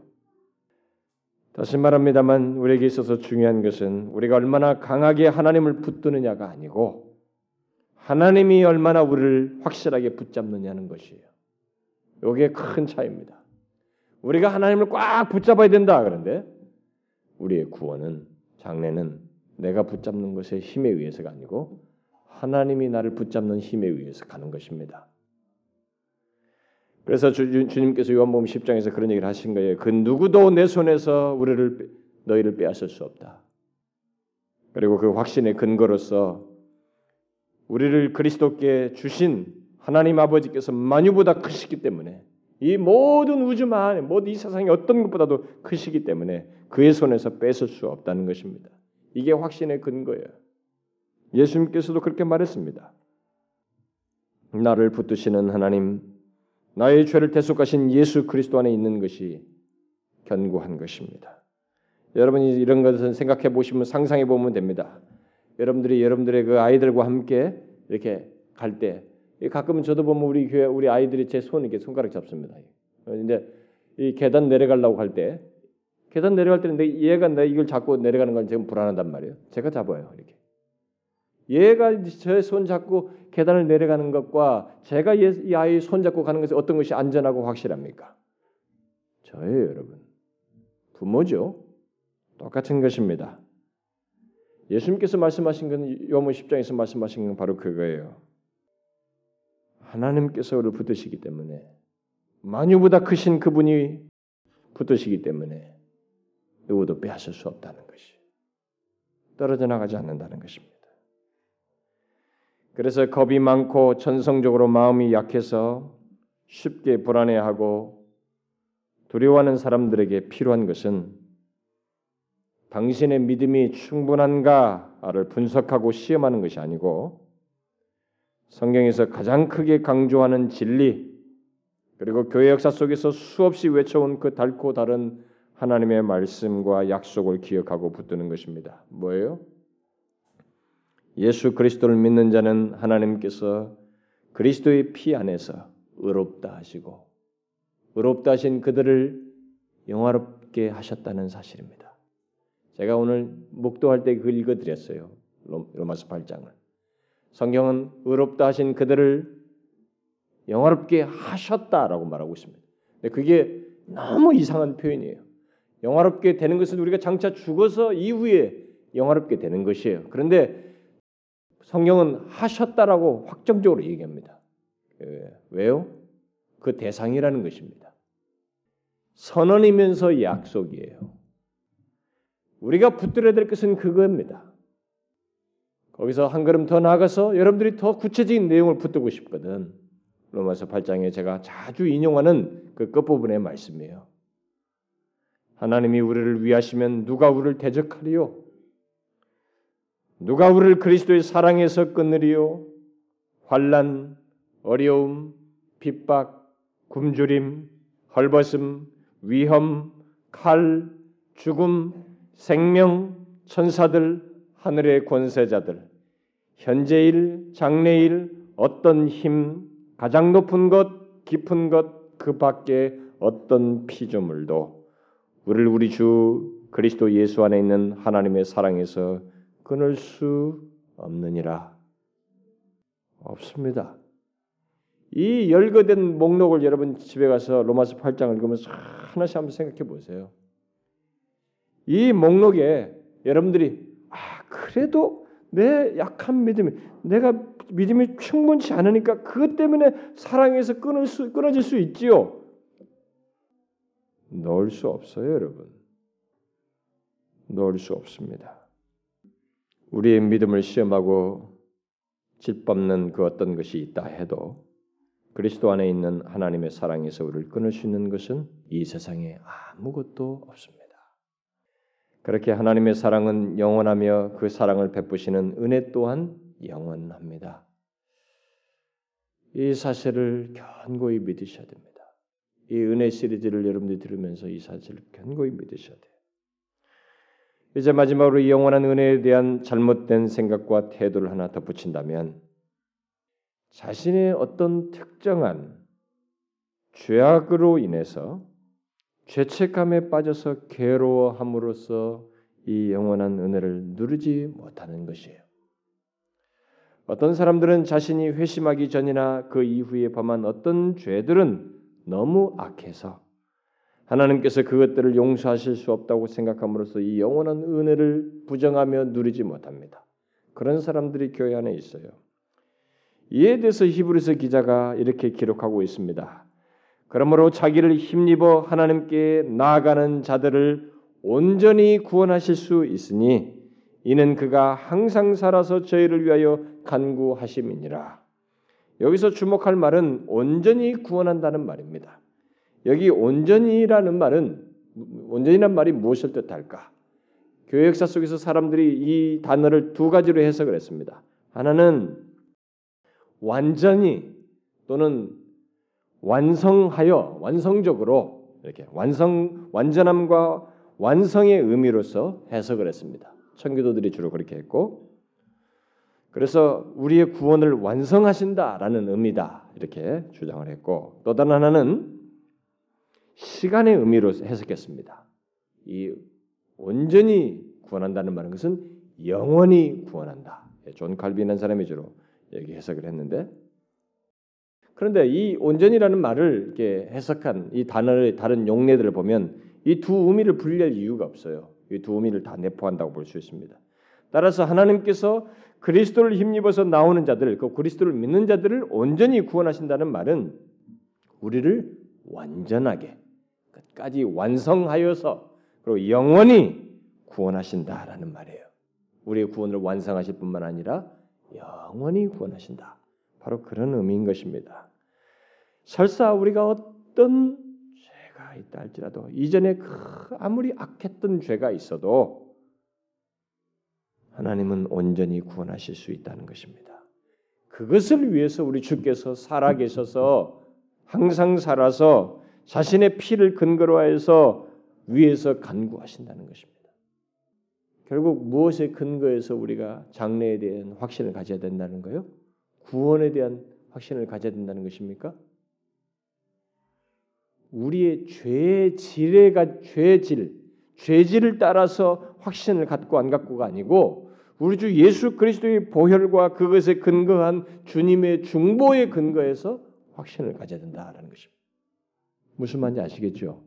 다시 말합니다만 우리에게 있어서 중요한 것은 우리가 얼마나 강하게 하나님을 붙드느냐가 아니고 하나님이 얼마나 우리를 확실하게 붙잡느냐는 것이에요. 이게 큰 차이입니다. 우리가 하나님을 꽉 붙잡아야 된다 그런데 우리의 구원은 장래는 내가 붙잡는 것의 힘에 의해서가 아니고 하나님이 나를 붙잡는 힘에 의해서 가는 것입니다. 그래서 주, 님께서 요한복음 10장에서 그런 얘기를 하신 거예요. 그 누구도 내 손에서 우리를 너희를 빼앗을 수 없다. 그리고 그 확신의 근거로서 우리를 그리스도께 주신 하나님 아버지께서 만유보다 크시기 때문에 이 모든 우주만 모든 이 세상의 어떤 것보다도 크시기 때문에 그의 손에서 뺏을 수 없다는 것입니다. 이게 확신의 근거예요. 예수님께서도 그렇게 말했습니다. 나를 붙드시는 하나님, 나의 죄를 대속하신 예수 그리스도 안에 있는 것이 견고한 것입니다. 여러분이 이런 것을 생각해 보시면 상상해 보면 됩니다. 여러분들이 여러분들의 그 아이들과 함께 이렇게 갈 때 가끔은 저도 보면 우리 교회 우리 아이들이 제 손 이렇게 손가락 잡습니다. 근데 이 계단 내려가려고 할 때 계단 내려갈 때는 내 얘가 내 이걸 잡고 내려가는 건 지금 불안하단 말이에요. 제가 잡아요 이렇게. 얘가 제 손 잡고 계단을 내려가는 것과 제가 이 아이 손 잡고 가는 것이 어떤 것이 안전하고 확실합니까? 저예요, 여러분. 부모죠. 똑같은 것입니다. 예수님께서 말씀하신 건 요한복음 10장에서 말씀하신 건 바로 그거예요. 하나님께서 우리를 붙드시기 때문에 만유보다 크신 그분이 붙드시기 때문에 누구도 빼앗을 수 없다는 것이 떨어져 나가지 않는다는 것입니다. 그래서 겁이 많고 천성적으로 마음이 약해서 쉽게 불안해하고 두려워하는 사람들에게 필요한 것은 당신의 믿음이 충분한가를 분석하고 시험하는 것이 아니고 성경에서 가장 크게 강조하는 진리 그리고 교회 역사 속에서 수없이 외쳐온 그 달고 다른 하나님의 말씀과 약속을 기억하고 붙드는 것입니다. 뭐예요? 예수 그리스도를 믿는 자는 하나님께서 그리스도의 피 안에서 의롭다 하시고 의롭다 하신 그들을 영화롭게 하셨다는 사실입니다. 제가 오늘 목도할 때 그걸 읽어드렸어요. 로마서 8장을. 성경은 의롭다 하신 그들을 영화롭게 하셨다라고 말하고 있습니다. 근데 그게 너무 이상한 표현이에요. 영화롭게 되는 것은 우리가 장차 죽어서 이후에 영화롭게 되는 것이에요. 그런데 성경은 하셨다라고 확정적으로 얘기합니다. 예, 왜요? 그 대상이라는 것입니다. 선언이면서 약속이에요. 우리가 붙들어야 될 것은 그겁니다. 거기서 한 걸음 더 나아가서 여러분들이 더 구체적인 내용을 붙들고 싶거든. 로마서 8장에 제가 자주 인용하는 그 끝부분의 말씀이에요. 하나님이 우리를 위하시면 누가 우리를 대적하리요? 누가 우리를 그리스도의 사랑에서 끊으리요? 환란, 어려움, 핍박, 굶주림, 헐벗음, 위험, 칼, 죽음, 생명, 천사들, 하늘의 권세자들, 현재일, 장래일, 어떤 힘, 가장 높은 것, 깊은 것, 그 밖에 어떤 피조물도 우리를 우리 주 그리스도 예수 안에 있는 하나님의 사랑에서 끊을 수 없느니라. 없습니다. 이 열거된 목록을 여러분 집에 가서 로마서 8장을 읽으면서 하나씩 한번 생각해 보세요. 이 목록에 여러분들이 아 그래도 내 약한 믿음이 내가 믿음이 충분치 않으니까 그것 때문에 사랑에서 끊을 수 끊어질 수 있지요. 넣을 수 없어요, 여러분. 넣을 수 없습니다. 우리의 믿음을 시험하고 짓밟는 그 어떤 것이 있다 해도 그리스도 안에 있는 하나님의 사랑에서 우리를 끊을 수 있는 것은 이 세상에 아무것도 없습니다. 그렇게 하나님의 사랑은 영원하며 그 사랑을 베푸시는 은혜 또한 영원합니다. 이 사실을 견고히 믿으셔야 됩니다. 이 은혜 시리즈를 여러분들이 들으면서 이 사실을 견고히 믿으셔야 돼요. 이제 마지막으로 이 영원한 은혜에 대한 잘못된 생각과 태도를 하나 덧붙인다면 자신의 어떤 특정한 죄악으로 인해서 죄책감에 빠져서 괴로워함으로써 이 영원한 은혜를 누리지 못하는 것이에요. 어떤 사람들은 자신이 회심하기 전이나 그 이후에 범한 어떤 죄들은 너무 악해서 하나님께서 그것들을 용서하실 수 없다고 생각함으로써 이 영원한 은혜를 부정하며 누리지 못합니다. 그런 사람들이 교회 안에 있어요. 이에 대해서 히브리서 기자가 이렇게 기록하고 있습니다. 그러므로 자기를 힘입어 하나님께 나아가는 자들을 온전히 구원하실 수 있으니 이는 그가 항상 살아서 저희를 위하여 간구하심이니라. 여기서 주목할 말은 온전히 구원한다는 말입니다. 여기 온전히라는 말은 온전이란 말이 무엇을 뜻할까? 교회 역사 속에서 사람들이 이 단어를 두 가지로 해석을 했습니다. 하나는 완전히 또는 완성하여 완성적으로 이렇게 완성 완전함과 완성의 의미로서 해석을 했습니다. 청교도들이 주로 그렇게 했고 그래서 우리의 구원을 완성하신다라는 의미다 이렇게 주장을 했고 또 다른 하나는 시간의 의미로 해석했습니다. 이 온전히 구원한다는 말은 것은 영원히 구원한다. 존 칼빈 한 사람이 주로 여기 해석을 했는데 그런데 이 온전이라는 말을 이렇게 해석한 이 단어의 다른 용례들을 보면 이 두 의미를 분리할 이유가 없어요. 이 두 의미를 다 내포한다고 볼 수 있습니다. 따라서 하나님께서 그리스도를 힘입어서 나오는 자들, 그 그리스도를 믿는 자들을 온전히 구원하신다는 말은 우리를 완전하게 끝까지 완성하여서 그리고 영원히 구원하신다라는 말이에요. 우리의 구원을 완성하실 뿐만 아니라 영원히 구원하신다. 바로 그런 의미인 것입니다. 설사 우리가 어떤 죄가 있다 할지라도 이전에 그 아무리 악했던 죄가 있어도 하나님은 온전히 구원하실 수 있다는 것입니다. 그것을 위해서 우리 주께서 살아 계셔서 항상 살아서 자신의 피를 근거로 해서 위에서 간구하신다는 것입니다. 결국 무엇에 근거해서 우리가 장래에 대한 확신을 가져야 된다는 거요? 구원에 대한 확신을 가져야 된다는 것입니까? 우리의 죄의 질에가 죄질, 죄질을 따라서 확신을 갖고 안 갖고가 아니고 우리 주 예수 그리스도의 보혈과 그것에 근거한 주님의 중보에 근거해서 확신을 가져야 된다라는 것입니다. 무슨 말인지 아시겠죠?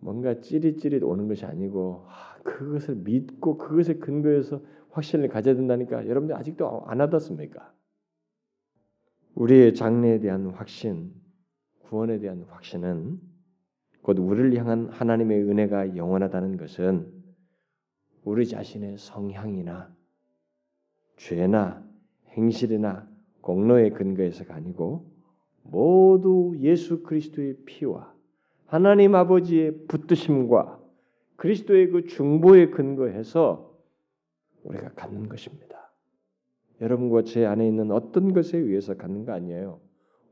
뭔가 찌릿찌릿 오는 것이 아니고 아, 그것을 믿고 그것에 근거해서 확신을 가져야 된다니까 여러분들 아직도 안 하셨습니까? 우리의 장래에 대한 확신, 구원에 대한 확신은 곧 우리를 향한 하나님의 은혜가 영원하다는 것은 우리 자신의 성향이나 죄나 행실이나 공로의 근거에서가 아니고 모두 예수 그리스도의 피와 하나님 아버지의 붙드심과 그리스도의 그 중보에 근거해서 우리가 갖는 것입니다. 여러분과 제 안에 있는 어떤 것에 의해서 갖는 거 아니에요.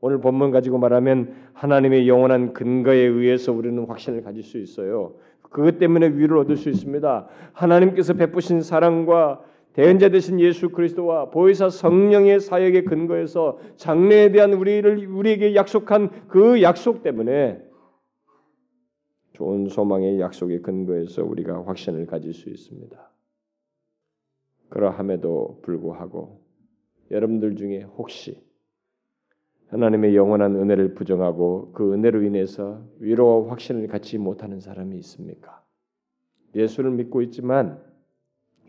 오늘 본문 가지고 말하면 하나님의 영원한 근거에 의해서 우리는 확신을 가질 수 있어요. 그것 때문에 위를 얻을 수 있습니다. 하나님께서 베푸신 사랑과 대언자 되신 예수 그리스도와 보혜사 성령의 사역의 근거에서 장래에 대한 우리를 우리에게 약속한 그 약속 때문에 좋은 소망의 약속의 근거에서 우리가 확신을 가질 수 있습니다. 그러함에도 불구하고 여러분들 중에 혹시 하나님의 영원한 은혜를 부정하고 그 은혜로 인해서 위로와 확신을 갖지 못하는 사람이 있습니까? 예수를 믿고 있지만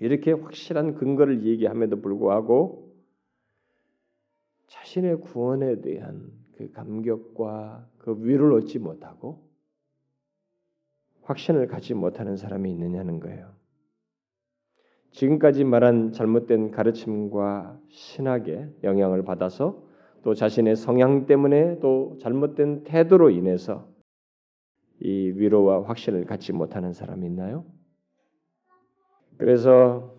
이렇게 확실한 근거를 얘기함에도 불구하고 자신의 구원에 대한 그 감격과 그 위로를 얻지 못하고 확신을 갖지 못하는 사람이 있느냐는 거예요. 지금까지 말한 잘못된 가르침과 신학에 영향을 받아서 또 자신의 성향 때문에 또 잘못된 태도로 인해서 이 위로와 확신을 갖지 못하는 사람이 있나요? 그래서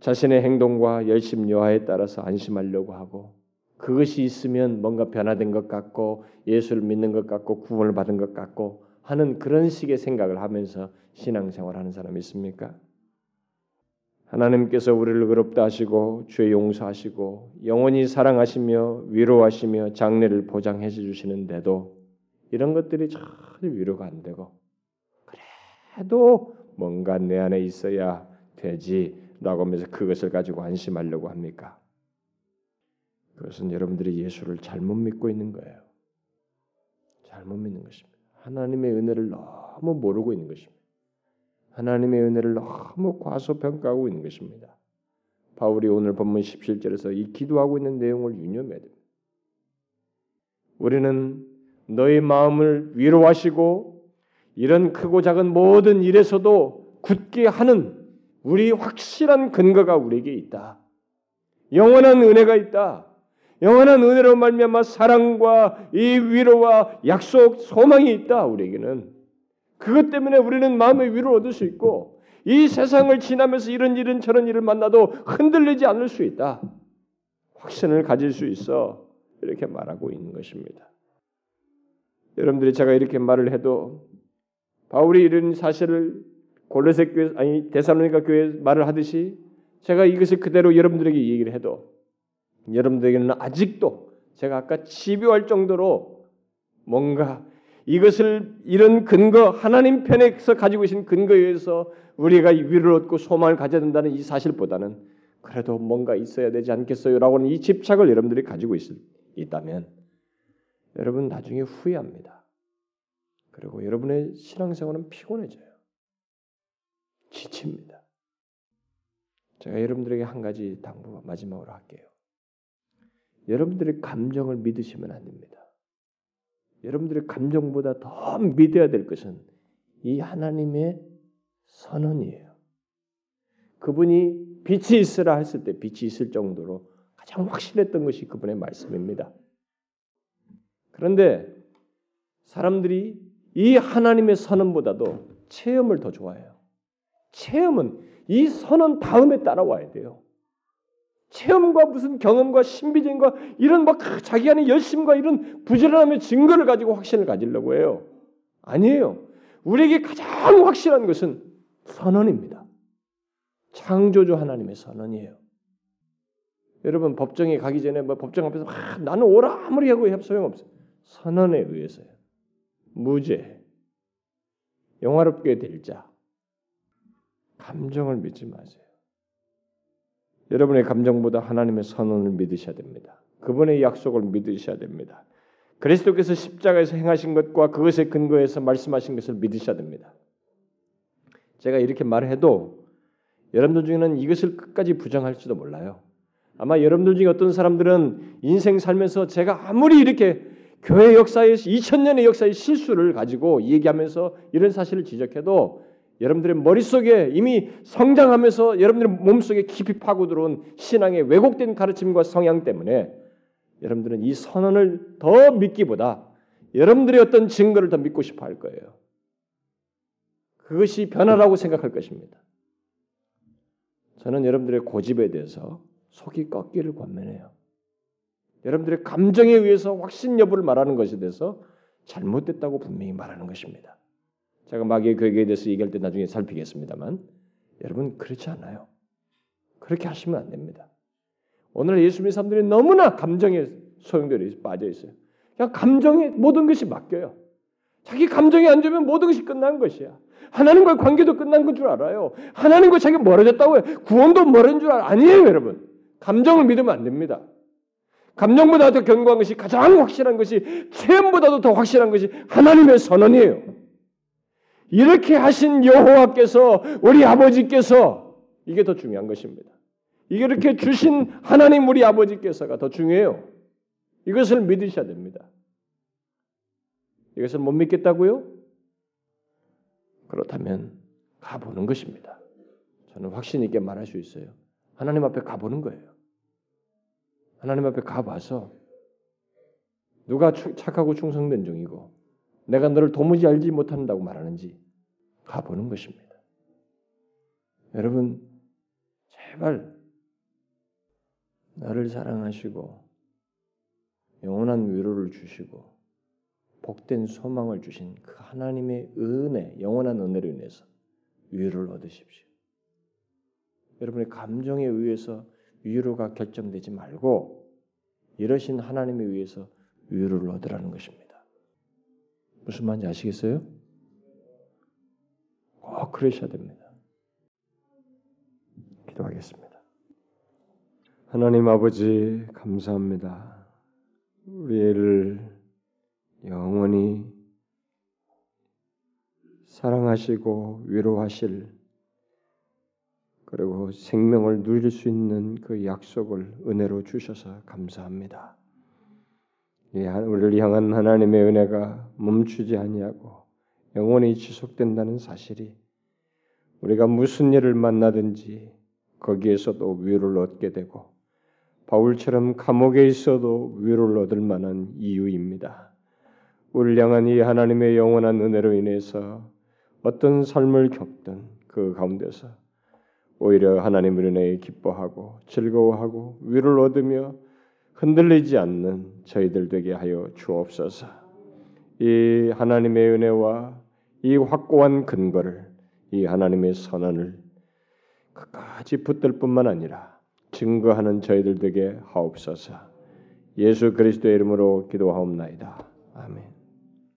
자신의 행동과 열심 여하에 따라서 안심하려고 하고 그것이 있으면 뭔가 변화된 것 같고 예수를 믿는 것 같고 구원을 받은 것 같고 하는 그런 식의 생각을 하면서 신앙생활하는 사람이 있습니까? 하나님께서 우리를 그롭다 하시고 죄 용서하시고 영원히 사랑하시며 위로하시며 장래를 보장해 주시는데도 이런 것들이 전혀 위로가 안 되고 그래도 뭔가 내 안에 있어야 되지라고 하면서 그것을 가지고 안심하려고 합니까? 그것은 여러분들이 예수를 잘못 믿고 있는 거예요. 잘못 믿는 것입니다. 하나님의 은혜를 너무 모르고 있는 것입니다. 하나님의 은혜를 너무 과소평가하고 있는 것입니다. 바울이 오늘 본문 17절에서 이 기도하고 있는 내용을 유념해야 됩니다. 우리는 너의 마음을 위로하시고 이런 크고 작은 모든 일에서도 굳게 하는 우리 확실한 근거가 우리에게 있다. 영원한 은혜가 있다. 영원한 은혜로 말미암아 사랑과 이 위로와 약속, 소망이 있다. 우리에게는 그것 때문에 우리는 마음의 위로를 얻을 수 있고 이 세상을 지나면서 이런 일은 저런 일을 만나도 흔들리지 않을 수 있다. 확신을 가질 수 있어 이렇게 말하고 있는 것입니다. 여러분들이 제가 이렇게 말을 해도 바울이 이런 사실을 골로새 교회 아니 데살로니가 교회 말을 하듯이 제가 이것을 그대로 여러분들에게 얘기를 해도 여러분들에게는 아직도 제가 아까 집요할 정도로 뭔가 이것을 이런 근거 하나님 편에서 가지고 계신 근거에 의해서 우리가 위를 얻고 소망을 가져야 된다는 이 사실보다는 그래도 뭔가 있어야 되지 않겠어요라고 하는 이 집착을 여러분들이 가지고 있, 있다면 여러분 나중에 후회합니다. 그리고 여러분의 신앙생활은 피곤해져요. 지칩니다. 제가 여러분들에게 한 가지 당부 마지막으로 할게요. 여러분들의 감정을 믿으시면 안 됩니다. 여러분들의 감정보다 더 믿어야 될 것은 이 하나님의 선언이에요. 그분이 빛이 있으라 했을 때 빛이 있을 정도로 가장 확실했던 것이 그분의 말씀입니다. 그런데 사람들이 이 하나님의 선언보다도 체험을 더 좋아해요. 체험은 이 선언 다음에 따라와야 돼요. 체험과 무슨 경험과 신비증과 이런 막 자기 안에 열심과 이런 부지런함의 증거를 가지고 확신을 가지려고 해요. 아니에요. 우리에게 가장 확실한 것은 선언입니다. 창조주 하나님의 선언이에요. 여러분 법정에 가기 전에 뭐 법정 앞에서 막 나는 오라 아무리 하고 소용없어요. 선언에 의해서요. 무죄. 영화롭게 될 자. 감정을 믿지 마세요. 여러분의 감정보다 하나님의 선언을 믿으셔야 됩니다. 그분의 약속을 믿으셔야 됩니다. 그리스도께서 십자가에서 행하신 것과 그것에 근거해서 말씀하신 것을 믿으셔야 됩니다. 제가 이렇게 말해도 여러분들 중에는 이것을 끝까지 부정할지도 몰라요. 아마 여러분들 중에 어떤 사람들은 인생 살면서 제가 아무리 이렇게 교회 역사에 2000년의 역사의 실수를 가지고 얘기하면서 이런 사실을 지적해도 여러분들의 머릿속에 이미 성장하면서 여러분들의 몸속에 깊이 파고 들어온 신앙의 왜곡된 가르침과 성향 때문에 여러분들은 이 선언을 더 믿기보다 여러분들의 어떤 증거를 더 믿고 싶어 할 거예요. 그것이 변화라고 생각할 것입니다. 저는 여러분들의 고집에 대해서 속이 꺾기를 권면해요. 여러분들의 감정에 의해서 확신 여부를 말하는 것에 대해서 잘못됐다고 분명히 말하는 것입니다. 제가 마귀의 교회에 대해서 얘기할 때 나중에 살피겠습니다만 여러분 그렇지 않아요. 그렇게 하시면 안 됩니다. 오늘 예수 믿는 사람들이 너무나 감정에 소용돌이 빠져 있어요. 그냥 감정에 모든 것이 맡겨요. 자기 감정이 안 좋으면 모든 것이 끝난 것이야. 하나님과의 관계도 끝난 건 줄 알아요. 하나님과 자기가 멀어졌다고 해. 구원도 멀어진 줄 알아. 아니에요, 여러분. 감정을 믿으면 안 됩니다. 감정보다 더 견고한 것이 가장 확실한 것이 체험보다도 더 확실한 것이 하나님의 선언이에요. 이렇게 하신 여호와께서 우리 아버지께서 이게 더 중요한 것입니다. 이렇게 주신 하나님 우리 아버지께서가 더 중요해요. 이것을 믿으셔야 됩니다. 이것을 못 믿겠다고요? 그렇다면 가보는 것입니다. 저는 확신 있게 말할 수 있어요. 하나님 앞에 가보는 거예요. 하나님 앞에 가봐서 누가 착하고 충성된 종이고 내가 너를 도무지 알지 못한다고 말하는지 가보는 것입니다. 여러분 제발 나를 사랑하시고 영원한 위로를 주시고 복된 소망을 주신 그 하나님의 은혜, 영원한 은혜로 인해서 위로를 얻으십시오. 여러분의 감정에 의해서 위로가 결정되지 말고 이러신 하나님에 의해서 위로를 얻으라는 것입니다. 무슨 말인지 아시겠어요? 꼭 그러셔야 됩니다. 기도하겠습니다. 하나님 아버지 감사합니다. 우리 애를 영원히 사랑하시고 위로하실 그리고 생명을 누릴 수 있는 그 약속을 은혜로 주셔서 감사합니다. 우리를 향한 하나님의 은혜가 멈추지 아니하고 영원히 지속된다는 사실이 우리가 무슨 일을 만나든지 거기에서도 위로를 얻게 되고 바울처럼 감옥에 있어도 위로를 얻을 만한 이유입니다. 우리를 향한 이 하나님의 영원한 은혜로 인해서 어떤 삶을 겪든 그 가운데서 오히려 하나님의 은혜에 기뻐하고 즐거워하고 위로를 얻으며 흔들리지 않는 저희들 되게 하여 주옵소서. 이 하나님의 은혜와 이 확고한 근거를 이 하나님의 선언을 끝까지 붙들 뿐만 아니라 증거하는 저희들 되게 하옵소서. 예수 그리스도의 이름으로 기도하옵나이다. 아멘.